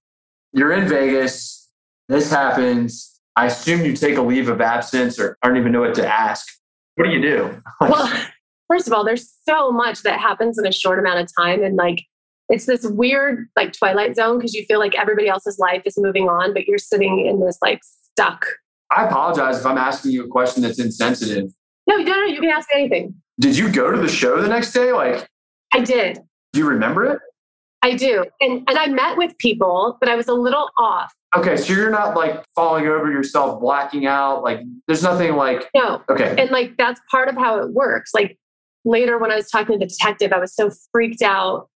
Speaker 1: you're in Vegas. This happens. I assume you take a leave of absence or I don't even know what to ask. What do you do? [LAUGHS]
Speaker 2: well, first of all, there's so much that happens in a short amount of time. And like, it's this weird like twilight zone because you feel like everybody else's life is moving on, but you're sitting in this like stuck.
Speaker 1: I apologize if I'm asking you a question that's insensitive.
Speaker 2: No, no, no, you can ask anything.
Speaker 1: Did you go to the show the next day? Like
Speaker 2: I did.
Speaker 1: Do you remember it?
Speaker 2: I do. And and I met with people, but I was a little off.
Speaker 1: Okay, so you're not like falling over yourself, blacking out. Like there's nothing like
Speaker 2: No.
Speaker 1: Okay.
Speaker 2: And like that's part of how it works. Like later when I was talking to the detective, I was so freaked out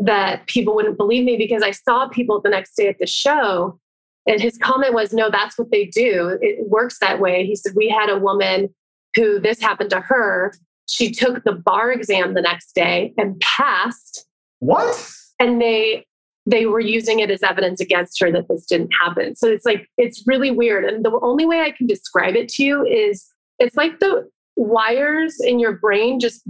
Speaker 2: that people wouldn't believe me because I saw people the next day at the show. And his comment was, no, that's what they do. It works that way. He said, we had a woman who this happened to her. She took the bar exam the next day and passed.
Speaker 1: What?
Speaker 2: And they they were using it as evidence against her that this didn't happen. So it's like it's really weird. And the only way I can describe it to you is it's like the wires in your brain just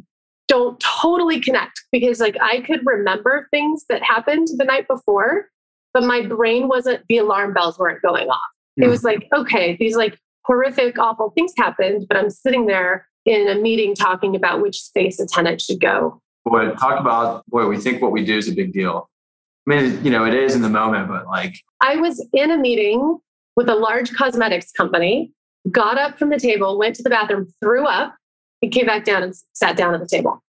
Speaker 2: don't totally connect because like I could remember things that happened the night before, but my brain wasn't the alarm bells weren't going off. Mm. It hmm. was like, okay, these like horrific, awful things happened, but I'm sitting there in a meeting talking about which space a tenant should go.
Speaker 1: Boy, talk about boy, we think what we do is a big deal. I mean, you know, it is in the moment, but like
Speaker 2: I was in a meeting with a large cosmetics company, got up from the table, went to the bathroom, threw up, he came back down and sat down at the table.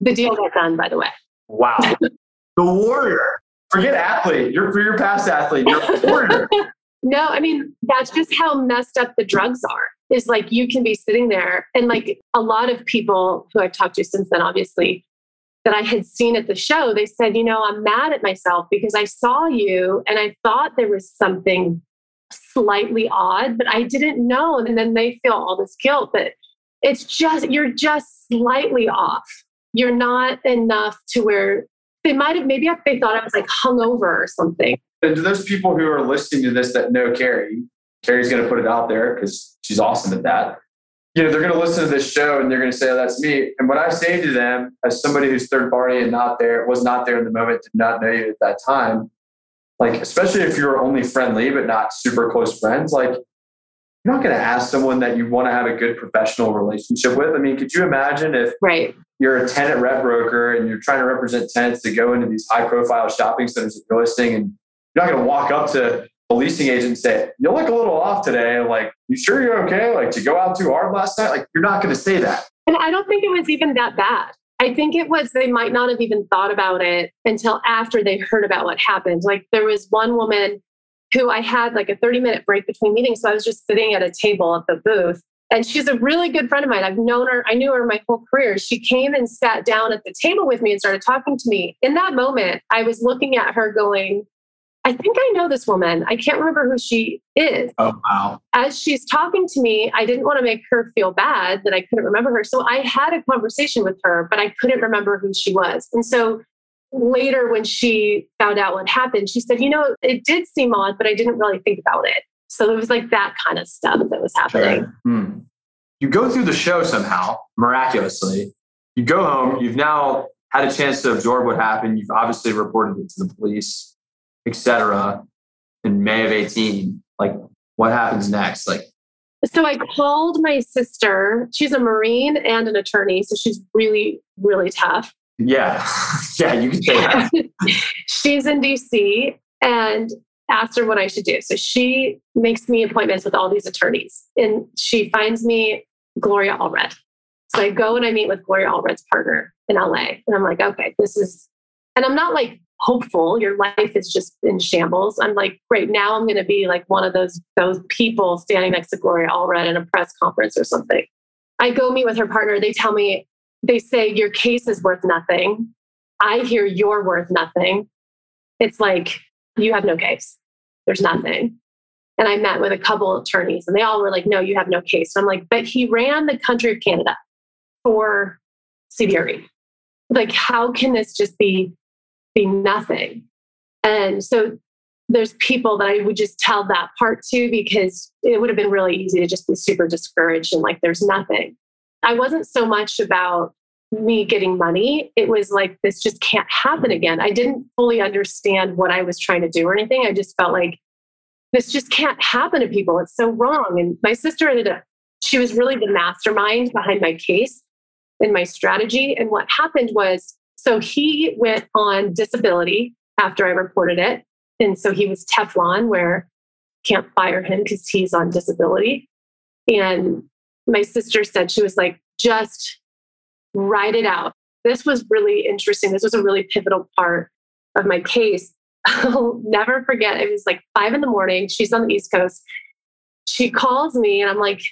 Speaker 2: The deal got done, by the way.
Speaker 1: Wow. [LAUGHS] the warrior. Forget athlete. You're for your past athlete. You're a warrior. [LAUGHS]
Speaker 2: no, I mean, that's just how messed up the drugs are. Is like you can be sitting there and like a lot of people who I've talked to since then, obviously, that I had seen at the show, they said, you know, I'm mad at myself because I saw you and I thought there was something slightly odd, but I didn't know. And then they feel all this guilt, but it's just, you're just slightly off. you're not enough to where they might have maybe they thought I was like hungover or something.
Speaker 1: And to those people who are listening to this that know Carrie, Carrie's going to put it out there because she's awesome at that. You know, they're going to listen to this show and they're going to say, oh, that's me. And what I say to them as somebody who's third party and not there, was not there in the moment, did not know you at that time, like, especially if you're only friendly, but not super close friends, like, you're not going to ask someone that you want to have a good professional relationship with. I mean, could you imagine if
Speaker 2: right.
Speaker 1: you're a tenant rep broker and you're trying to represent tenants to go into these high profile shopping centers that you're listing and you're not going to walk up to a leasing agent and say, you look a little off today. Like, you sure you're okay? Like, to go out too hard last night? Like, you're not going to say that.
Speaker 2: And I don't think it was even that bad. I think it was they might not have even thought about it until after they heard about what happened. Like, there was one woman who I had like a 30 minute break between meetings. So I was just sitting at a table at the booth. And she's a really good friend of mine. I've known her, I knew her my whole career. She came and sat down at the table with me and started talking to me. In that moment, I was looking at her going, I think I know this woman. I can't remember who she is.
Speaker 1: Oh, wow.
Speaker 2: As she's talking to me, I didn't want to make her feel bad that I couldn't remember her. So I had a conversation with her, but I couldn't remember who she was. And so later, when she found out what happened, she said, You know, it did seem odd, but I didn't really think about it. So it was like that kind of stuff that was happening. Sure.
Speaker 1: Hmm. You go through the show somehow, miraculously. You go home, you've now had a chance to absorb what happened. You've obviously reported it to the police etc. in May of 18, like what happens next? Like
Speaker 2: so I called my sister. She's a Marine and an attorney, so she's really, really tough.
Speaker 1: Yeah. [LAUGHS] yeah, you can say that. [LAUGHS]
Speaker 2: she's in DC and asked her what I should do. So she makes me appointments with all these attorneys and she finds me Gloria Allred. So I go and I meet with Gloria Allred's partner in LA. And I'm like, okay, this is, and I'm not like hopeful your life is just in shambles i'm like great now i'm going to be like one of those those people standing next to gloria allred in a press conference or something i go meet with her partner they tell me they say your case is worth nothing. I hear you're worth nothing. It's like you have no case. There's nothing. And i met with a couple attorneys and they all were like no you have no case. And i'm like but he ran the country of canada for cbre like how can this just be be nothing. And so there's people that I would just tell that part to because it would have been really easy to just be super discouraged and like there's nothing. I wasn't so much about me getting money. It was like, this just can't happen again. I didn't fully understand what I was trying to do or anything. I just felt like this just can't happen to people. It's so wrong. And my sister ended up, she was really the mastermind behind my case and my strategy. And what happened was so he went on disability after I reported it. And so he was Teflon, where can't fire him because he's on disability. And my sister said, she was like, just write it out. This was really interesting. This was a really pivotal part of my case. [LAUGHS] I'll never forget. It was like five in the morning. She's on the East Coast. She calls me, and I'm like,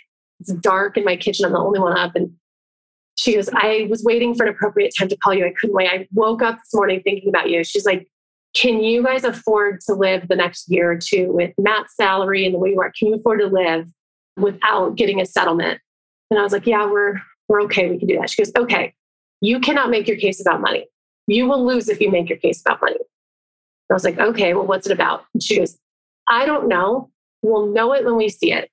Speaker 2: it's dark in my kitchen. I'm the only one up. And she goes, I was waiting for an appropriate time to call you. I couldn't wait. I woke up this morning thinking about you. She's like, Can you guys afford to live the next year or two with Matt's salary and the way you are? Can you afford to live without getting a settlement? And I was like, Yeah, we're we're okay. We can do that. She goes, Okay, you cannot make your case about money. You will lose if you make your case about money. I was like, Okay, well, what's it about? And she goes, I don't know. We'll know it when we see it.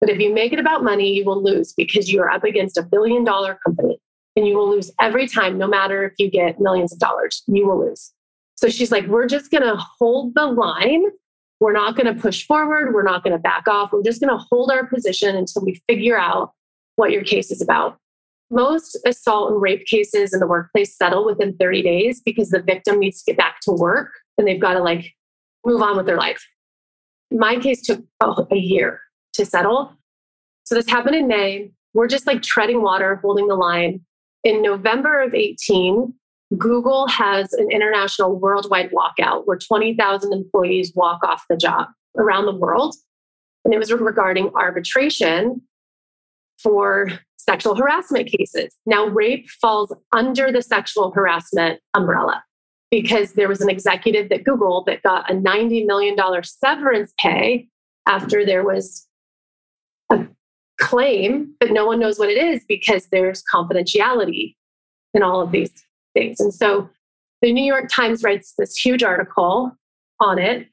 Speaker 2: But if you make it about money, you will lose because you are up against a billion dollar company and you will lose every time, no matter if you get millions of dollars, you will lose. So she's like, we're just going to hold the line. We're not going to push forward. We're not going to back off. We're just going to hold our position until we figure out what your case is about. Most assault and rape cases in the workplace settle within 30 days because the victim needs to get back to work and they've got to like move on with their life. My case took a year to settle. So this happened in May. We're just like treading water, holding the line. In November of 18, Google has an international worldwide walkout where 20,000 employees walk off the job around the world. And it was regarding arbitration for sexual harassment cases. Now, rape falls under the sexual harassment umbrella because there was an executive at Google that got a $90 million severance pay after there was a claim, but no one knows what it is because there's confidentiality. in all of these things. And so the New York Times writes this huge article on it.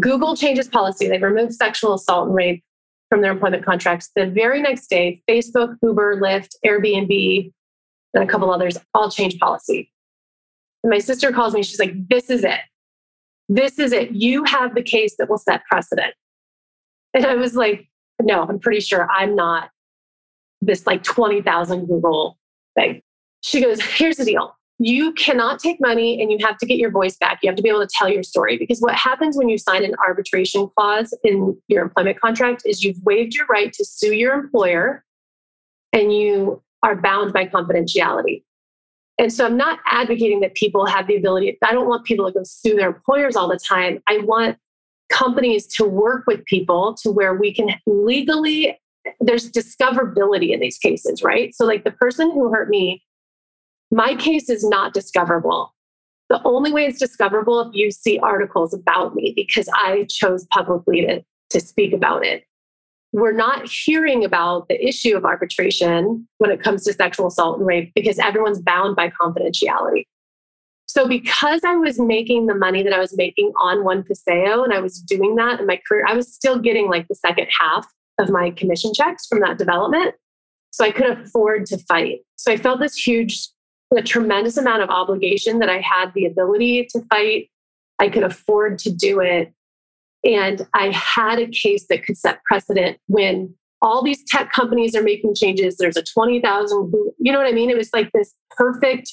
Speaker 2: Google changes policy. They remove sexual assault and rape from their employment contracts. The very next day, Facebook, Uber, Lyft, Airbnb, and a couple others all change policy. And my sister calls me, she's like, This is it. This is it. You have the case that will set precedent. And I was like, No, I'm pretty sure I'm not this like 20,000 Google thing. She goes, Here's the deal you cannot take money and you have to get your voice back. You have to be able to tell your story because what happens when you sign an arbitration clause in your employment contract is you've waived your right to sue your employer and you are bound by confidentiality. And so I'm not advocating that people have the ability, I don't want people to go sue their employers all the time. I want companies to work with people to where we can legally, there's discoverability in these cases, right? So, like the person who hurt me my case is not discoverable. The only way it's discoverable if you see articles about me because I chose publicly to, to speak about it. We're not hearing about the issue of arbitration when it comes to sexual assault and rape because everyone's bound by confidentiality. So, because I was making the money that I was making on One Paseo and I was doing that in my career, I was still getting like the second half of my commission checks from that development. So, I could afford to fight. So, I felt this huge a tremendous amount of obligation that I had the ability to fight. I could afford to do it. And I had a case that could set precedent when all these tech companies are making changes. There's a 20,000, you know what I mean? It was like this perfect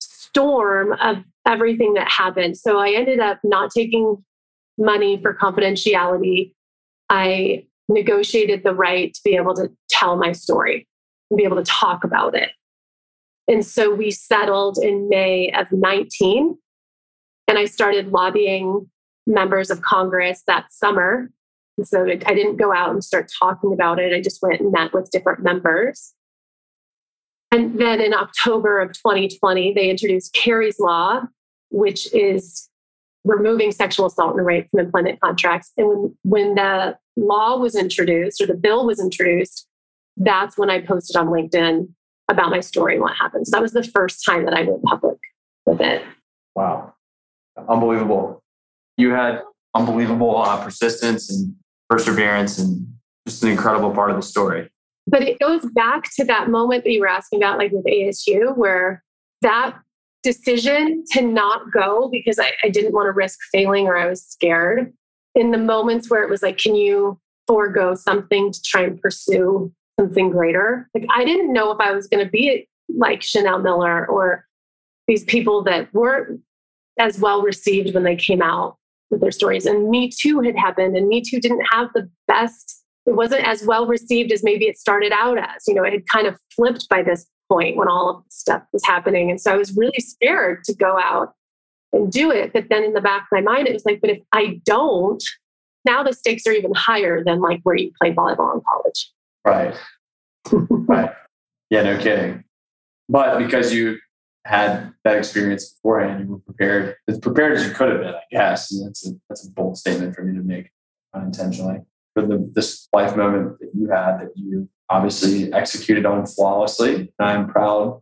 Speaker 2: storm of everything that happened. So I ended up not taking money for confidentiality. I negotiated the right to be able to tell my story and be able to talk about it. And so we settled in May of 19. And I started lobbying members of Congress that summer. And so I didn't go out and start talking about it. I just went and met with different members. And then in October of 2020, they introduced Carrie's Law, which is removing sexual assault and rape from employment contracts. And when, when the law was introduced or the bill was introduced, that's when I posted on LinkedIn about my story and what happened. So that was the first time that I went public with it.
Speaker 1: Wow. Unbelievable. You had unbelievable uh, persistence and perseverance and just an incredible part of the story.
Speaker 2: But it goes back to that moment that you were asking about, like with ASU, where that decision to not go because I, I didn't want to risk failing or I was scared. In the moments where it was like, can you forego something to try and pursue something greater. Like I didn't know if I was going to be like Chanel Miller or these people that weren't as well received when they came out with their stories. And Me Too had happened, and Me Too didn't have the best, it wasn't as well received as maybe it started out as. You know, it had kind of flipped by this point when all of the stuff was happening. And so I was really scared to go out and do it. But then in the back of my mind, it was like, but if I don't, now the stakes are even higher than like where you played volleyball in college.
Speaker 1: Right. [LAUGHS] right. Yeah, no kidding. But because you had that experience beforehand, you were prepared, as prepared as you could have been, I guess. And that's a, that's a bold statement for me to make unintentionally. For the, this life moment that you had that you obviously executed on flawlessly. I'm proud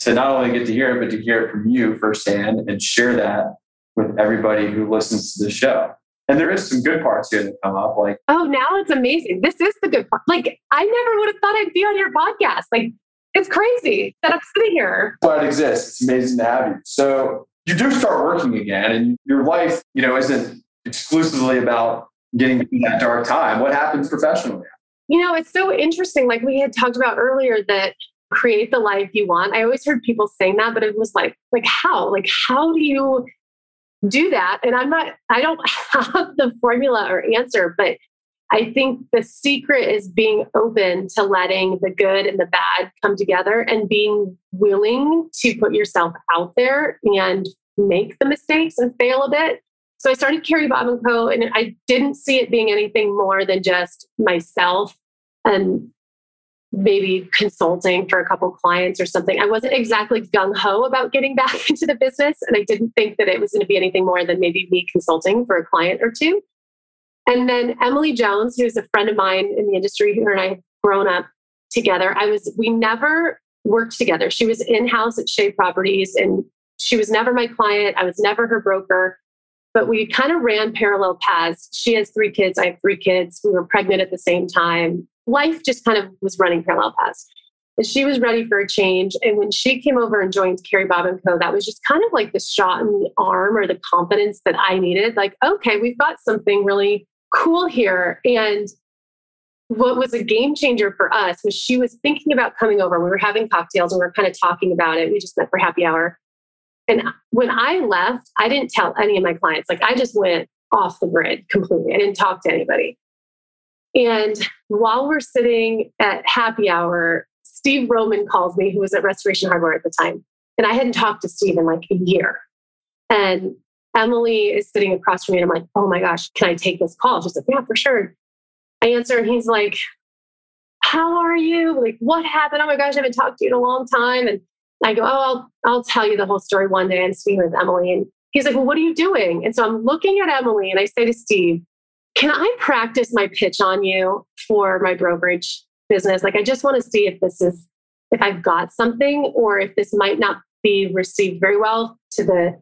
Speaker 1: to not only get to hear it, but to hear it from you firsthand and share that with everybody who listens to the show. And there is some good parts here that come up. Like,
Speaker 2: oh, now it's amazing. This is the good part. Like, I never would have thought I'd be on your podcast. Like, it's crazy that I'm sitting here.
Speaker 1: But it exists. It's amazing to have you. So you do start working again, and your life, you know, isn't exclusively about getting through that dark time. What happens professionally?
Speaker 2: You know, it's so interesting. Like we had talked about earlier, that create the life you want. I always heard people saying that, but it was like, like how? Like, how do you do that. And I'm not, I don't [LAUGHS] have the formula or answer, but I think the secret is being open to letting the good and the bad come together and being willing to put yourself out there and make the mistakes and fail a bit. So I started Carrie Bob and Co. and I didn't see it being anything more than just myself and maybe consulting for a couple clients or something. I wasn't exactly gung ho about getting back [LAUGHS] into the business. And I didn't think that it was going to be anything more than maybe me consulting for a client or two. And then Emily Jones, who's a friend of mine in the industry, her and I have grown up together. I was, we never worked together. She was in house at Shea Properties and she was never my client. I was never her broker, but we kind of ran parallel paths. She has three kids. I have three kids. We were pregnant at the same time. Life just kind of was running parallel paths. And she was ready for a change. And when she came over and joined Carrie Bob and Co., that was just kind of like the shot in the arm or the confidence that I needed. Like, okay, we've got something really cool here. And what was a game changer for us was she was thinking about coming over. We were having cocktails and we were kind of talking about it. We just met for happy hour. And when I left, I didn't tell any of my clients. Like I just went off the grid completely. I didn't talk to anybody. And while we're sitting at happy hour, Steve Roman calls me, who was at Restoration Hardware at the time. And I hadn't talked to Steve in like a year. And Emily is sitting across from me. And I'm like, oh my gosh, can I take this call? She's like, yeah, for sure. I answer and he's like, How are you? Like, what happened? Oh my gosh, I haven't talked to you in a long time. And I go, Oh, I'll, I'll tell you the whole story one day. I'm speaking with Emily. And he's like, Well, what are you doing? And so I'm looking at Emily and I say to Steve, Can I practice my pitch on you for my brokerage business? Like, I just want to see if this is, if I've got something or if this might not be received very well to the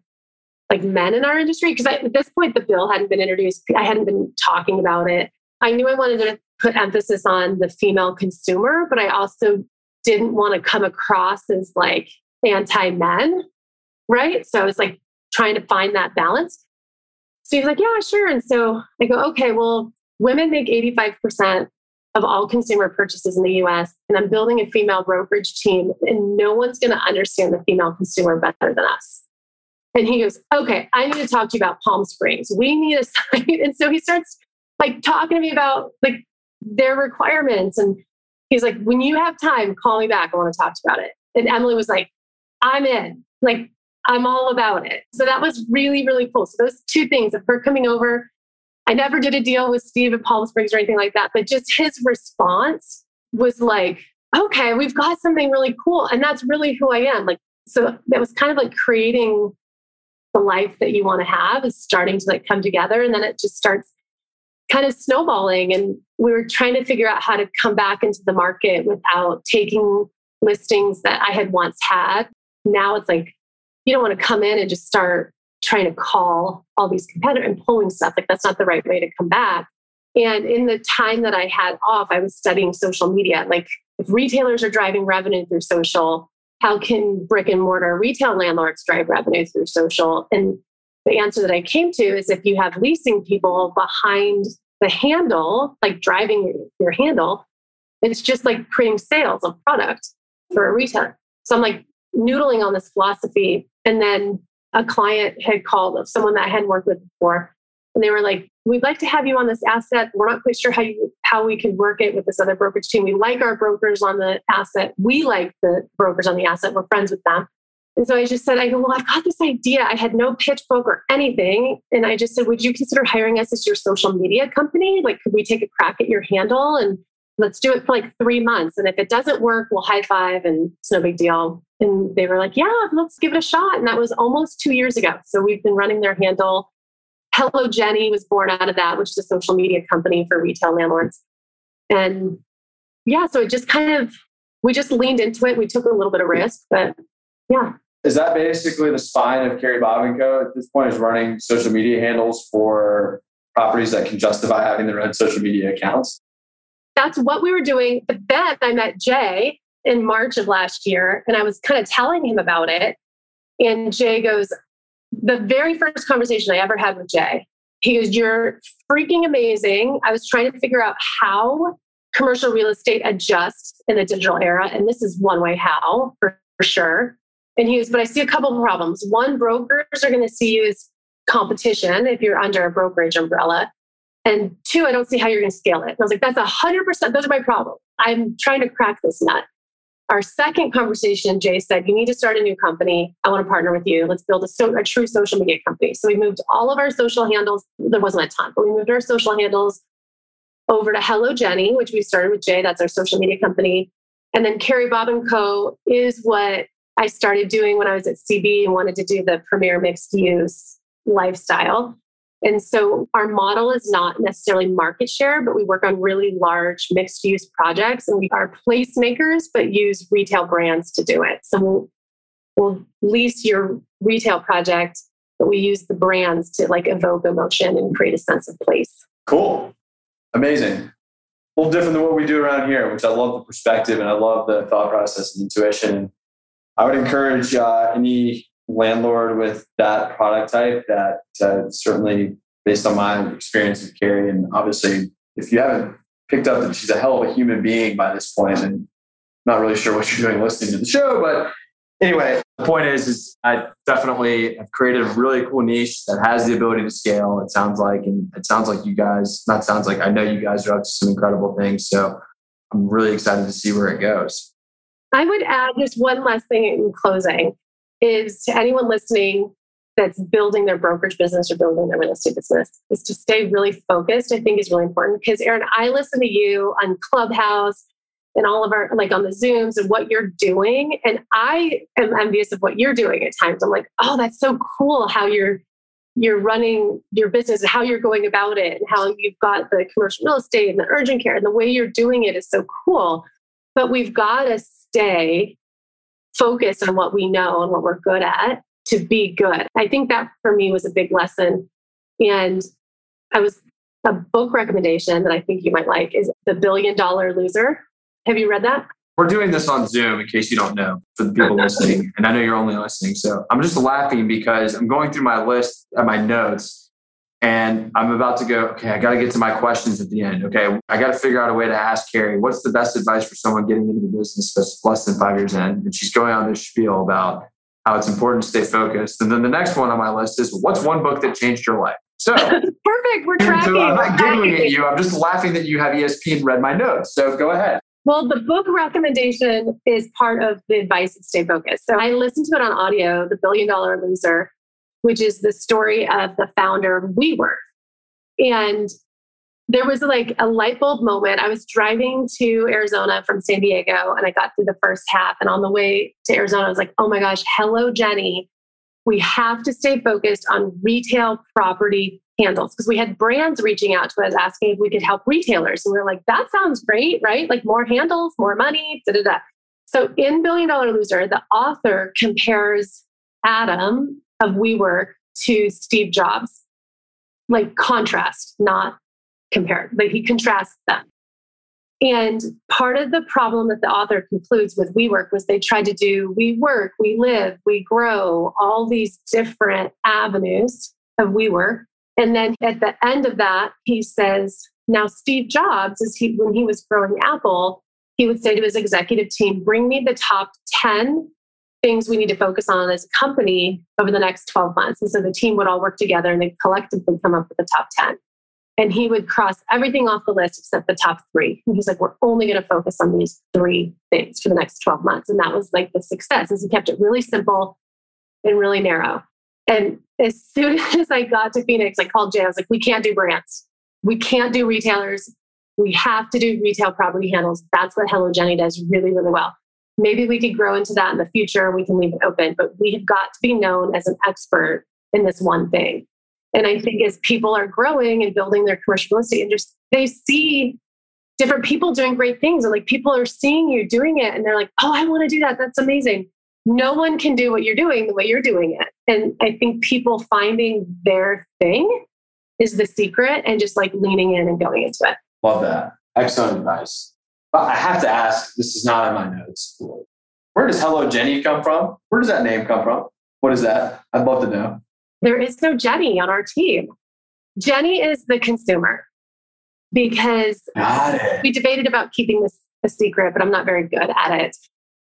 Speaker 2: like men in our industry because at this point the bill hadn't been introduced i hadn't been talking about it I knew I wanted to put emphasis on the female consumer, but I also didn't want to come across as like anti men. Right. So I was like trying to find that balance. So he's like, yeah, sure. And so I go, okay, well, women make 85% of all consumer purchases in the US. And I'm building a female brokerage team, and no one's going to understand the female consumer better than us. And he goes, okay, I need to talk to you about Palm Springs. We need a [LAUGHS] site. And so he starts like talking to me about like their requirements. And he's like, when you have time, call me back. I want to talk to you about it. And Emily was like, I'm in. Like, I'm all about it. So that was really, really cool. So those two things of her coming over, I never did a deal with Steve at Palm Springs or anything like that, but just his response was like, okay, we've got something really cool. And that's really who I am. Like, so that was kind of like creating the life that you want to have is starting to like come together. And then it just starts kind of snowballing and we were trying to figure out how to come back into the market without taking listings that I had once had. Now it's like you don't want to come in and just start trying to call all these competitors and pulling stuff. Like that's not the right way to come back. And in the time that I had off, I was studying social media. Like if retailers are driving revenue through social, how can brick and mortar retail landlords drive revenue through social? And the answer that I came to is if you have leasing people behind the handle, like driving your handle, it's just like creating sales of product for a retailer. So I'm like noodling on this philosophy. And then a client had called of someone that I hadn't worked with before. And they were like, We'd like to have you on this asset. We're not quite sure how you how we can work it with this other brokerage team. We like our brokers on the asset. We like the brokers on the asset. We're friends with them. And so I just said, I go, well, I've got this idea. I had no pitch book or anything. And I just said, would you consider hiring us as your social media company? Like, could we take a crack at your handle and let's do it for like three months? And if it doesn't work, we'll high five and it's no big deal. And they were like, yeah, let's give it a shot. And that was almost two years ago. So we've been running their handle. Hello Jenny was born out of that, which is a social media company for retail landlords. And yeah, so it just kind of, we just leaned into it. We took a little bit of risk, but yeah,
Speaker 1: is that basically the spine of Carrie Bob and Co. at this point is running social media handles for properties that can justify having their own social media accounts?
Speaker 2: That's what we were doing. But then I met Jay in March of last year and I was kind of telling him about it. And Jay goes, the very first conversation I ever had with Jay, he goes, You're freaking amazing. I was trying to figure out how commercial real estate adjusts in the digital era. And this is one way how, for sure. And he was, but I see a couple of problems. One, brokers are going to see you as competition if you're under a brokerage umbrella. And two, I don't see how you're going to scale it. And I was like, that's 100%. Those are my problems. I'm trying to crack this nut. Our second conversation, Jay said, You need to start a new company. I want to partner with you. Let's build a, so, a true social media company. So we moved all of our social handles. There wasn't a ton, but we moved our social handles over to Hello Jenny, which we started with Jay. That's our social media company. And then Carrie Bob and Co. is what I started doing when I was at CB and wanted to do the premier mixed use lifestyle. And so our model is not necessarily market share, but we work on really large mixed use projects and we are placemakers, but use retail brands to do it. So we'll, we'll lease your retail project, but we use the brands to like evoke emotion and create a sense of place.
Speaker 1: Cool. Amazing. A little different than what we do around here, which I love the perspective and I love the thought process and intuition. I would encourage uh, any landlord with that product type that uh, certainly based on my experience with Carrie and obviously if you haven't picked up that she's a hell of a human being by this point and not really sure what you're doing listening to the show but anyway the point is is I definitely have created a really cool niche that has the ability to scale it sounds like and it sounds like you guys not sounds like I know you guys are up to some incredible things so I'm really excited to see where it goes.
Speaker 2: I would add just one last thing in closing is to anyone listening that's building their brokerage business or building their real estate business is to stay really focused, I think is really important. Because Aaron, I listen to you on Clubhouse and all of our like on the Zooms and what you're doing. And I am envious of what you're doing at times. I'm like, oh, that's so cool how you're you're running your business and how you're going about it and how you've got the commercial real estate and the urgent care and the way you're doing it is so cool. But we've got to stay focused on what we know and what we're good at to be good. I think that for me was a big lesson. And I was a book recommendation that I think you might like is The Billion Dollar Loser. Have you read that?
Speaker 1: We're doing this on Zoom in case you don't know for the people listening. And I know you're only listening. So I'm just laughing because I'm going through my list of my notes and I'm about to go, okay, I got to get to my questions at the end. Okay, I got to figure out a way to ask Carrie, what's the best advice for someone getting into the business that's less than five years in? And she's going on this spiel about how it's important to stay focused. And then the next one on my list is, what's one book that changed your life? So [LAUGHS]
Speaker 2: perfect. We're tracking.
Speaker 1: So I'm not giggling at you. I'm just laughing that you have ESP and read my notes. So go ahead.
Speaker 2: Well, the book recommendation is part of the advice of stay focused. So I listened to it on audio, The Billion Dollar Loser which is the story of the founder of WeWork. And there was like a light bulb moment. I was driving to Arizona from San Diego and I got through the first half. And on the way to Arizona, I was like, oh my gosh, hello, Jenny. We have to stay focused on retail property handles because we had brands reaching out to us asking if we could help retailers. And we are like, that sounds great, right? Like more handles, more money, da da da. So in Billion Dollar Loser, the author compares Adam of WeWork to Steve Jobs, like contrast, not compare. Like he contrasts them. And part of the problem that the author concludes with WeWork was they tried to do we work, we live, we grow, all these different avenues of WeWork. And then at the end of that, he says, now Steve Jobs, is he when he was growing Apple, he would say to his executive team, bring me the top 10 things we need to focus on as a company over the next 12 months. And so the team would all work together and they'd collectively come up with the top 10. And he would cross everything off the list except the top three. And he's like, we're only going to focus on these three things for the next 12 months. And that was like the success is he kept it really simple and really narrow. And as soon [LAUGHS] as I got to Phoenix, I called Jay. I was like, we can't do brands. We can't do retailers. We have to do retail property handles. That's what Hello Jenny does really, really well. Maybe we could grow into that in the future. We can leave it open, but we have got to be known as an expert in this one thing. And I think as people are growing and building their commercial real estate industry, they see different people doing great things. And like people are seeing you doing it and they're like, oh, I want to do that. That's amazing. No one can do what you're doing the way you're doing it. And I think people finding their thing is the secret and just like leaning in and going into it.
Speaker 1: Love that. Excellent advice. I have to ask, this is not in my notes. Where does Hello Jenny come from? Where does that name come from? What is that? I'd love to know.
Speaker 2: There is no Jenny on our team. Jenny is the consumer because we debated about keeping this a secret, but I'm not very good at it.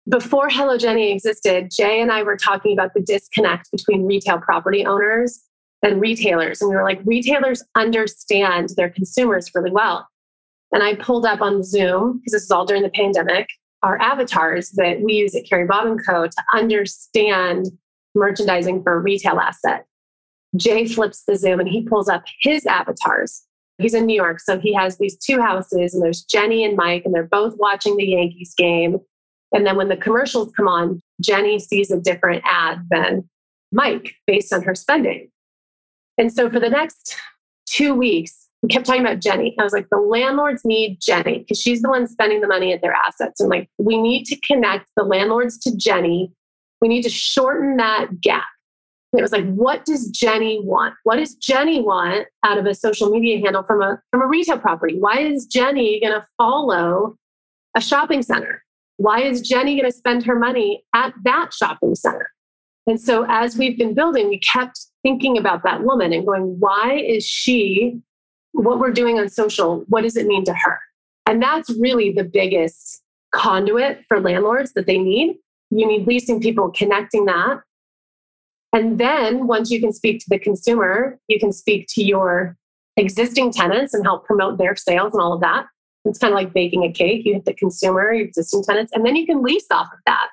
Speaker 2: Before Hello Jenny existed, Jay and I were talking about the disconnect between retail property owners and retailers. And we were like, retailers understand their consumers really well. And I pulled up on Zoom, because this is all during the pandemic, our avatars that we use at Carrie Bob and Co. to understand merchandising for a retail asset. Jay flips the Zoom and he pulls up his avatars. He's in New York, so he has these two houses, and there's Jenny and Mike, and they're both watching the Yankees game. And then when the commercials come on, Jenny sees a different ad than Mike based on her spending. And so for the next two weeks, we kept talking about Jenny. I was like, the landlords need Jenny because she's the one spending the money at their assets. And like, we need to connect the landlords to Jenny. We need to shorten that gap. And it was like, what does Jenny want? What does Jenny want out of a social media handle from a from a retail property? Why is Jenny going to follow a shopping center? Why is Jenny going to spend her money at that shopping center? And so as we've been building, we kept thinking about that woman and going, why is she what we're doing on social? What does it mean to her? And that's really the biggest conduit for landlords that they need. You need leasing people connecting that. And then once you can speak to the consumer, you can speak to your existing tenants and help promote their sales and all of that. It's kind of like baking a cake. You hit the consumer, your existing tenants, and then you can lease off of that.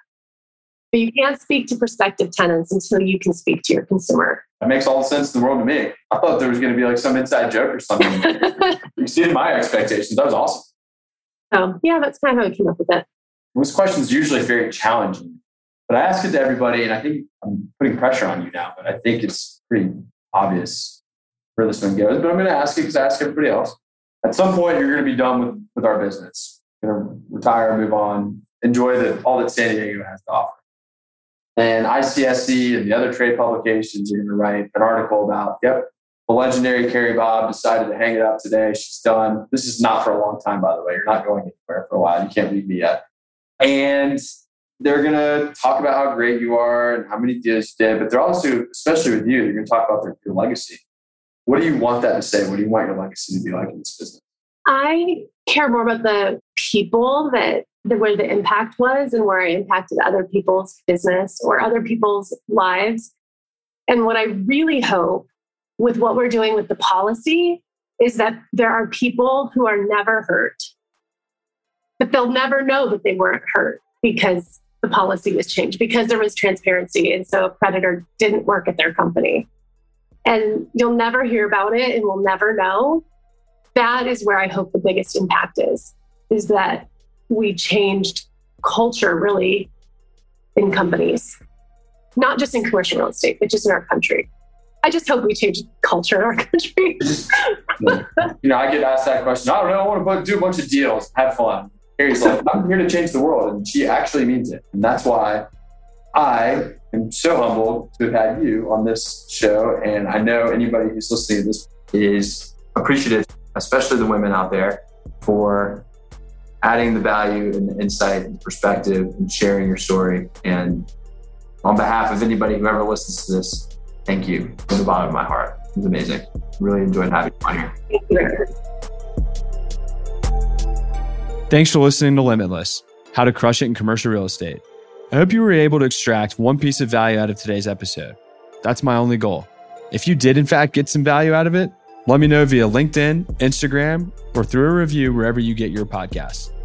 Speaker 2: But you can't speak to prospective tenants until you can speak to your consumer.
Speaker 1: That makes all the sense in the world to me. I thought there was going to be like some inside joke or something. [LAUGHS] you exceeded my expectations. That was awesome.
Speaker 2: Um, yeah, that's kind of how I came up with it.
Speaker 1: This question is usually very challenging, but I ask it to everybody, and I think I'm putting pressure on you now, but I think it's pretty obvious where this one goes. But I'm going to ask it because I ask everybody else. At some point, you're going to be done with, with our business. You're going to retire, move on, enjoy the, all that San Diego has to offer. And ICSC and the other trade publications are going to write an article about, yep, the legendary Carrie Bob decided to hang it up today. She's done. This is not for a long time, by the way. You're not going anywhere for a while. You can't leave me yet. And they're going to talk about how great you are and how many deals you did, but they're also, especially with you, they're going to talk about their, your legacy. What do you want that to say? What do you want your legacy to be like in this business?
Speaker 2: I care more about the people that the where the impact was and where I impacted other people's business or other people's lives. And what I really hope with what we're doing with the policy is that there are people who are never hurt, but they'll never know that they weren't hurt because the policy was changed, because there was transparency. And so a predator didn't work at their company. And you'll never hear about it and we'll never know. That is where I hope the biggest impact is, is that we changed culture really in companies, not just in commercial real estate, but just in our country. I just hope we change culture in our [LAUGHS] country.
Speaker 1: you know, I get asked that question. Oh, I don't know. I want to do a bunch of deals, have fun. Carrie's like, I'm here to change the world. And she actually means it. And that's why I am so humbled to have had you on this show. And I know anybody who's listening to this is appreciative, especially the women out there, for adding the value and the insight and perspective and sharing your story. And on behalf of anybody who ever listens to this, thank you from the bottom of my heart. It was amazing. Really enjoyed having you on here.
Speaker 4: Thanks for listening to Limitless How to Crush It in Commercial Real Estate. I hope you were able to extract one piece of value out of today's episode. That's my only goal. If you did, in fact, get some value out of it, let me know via LinkedIn, Instagram, or through a review wherever you get your podcasts.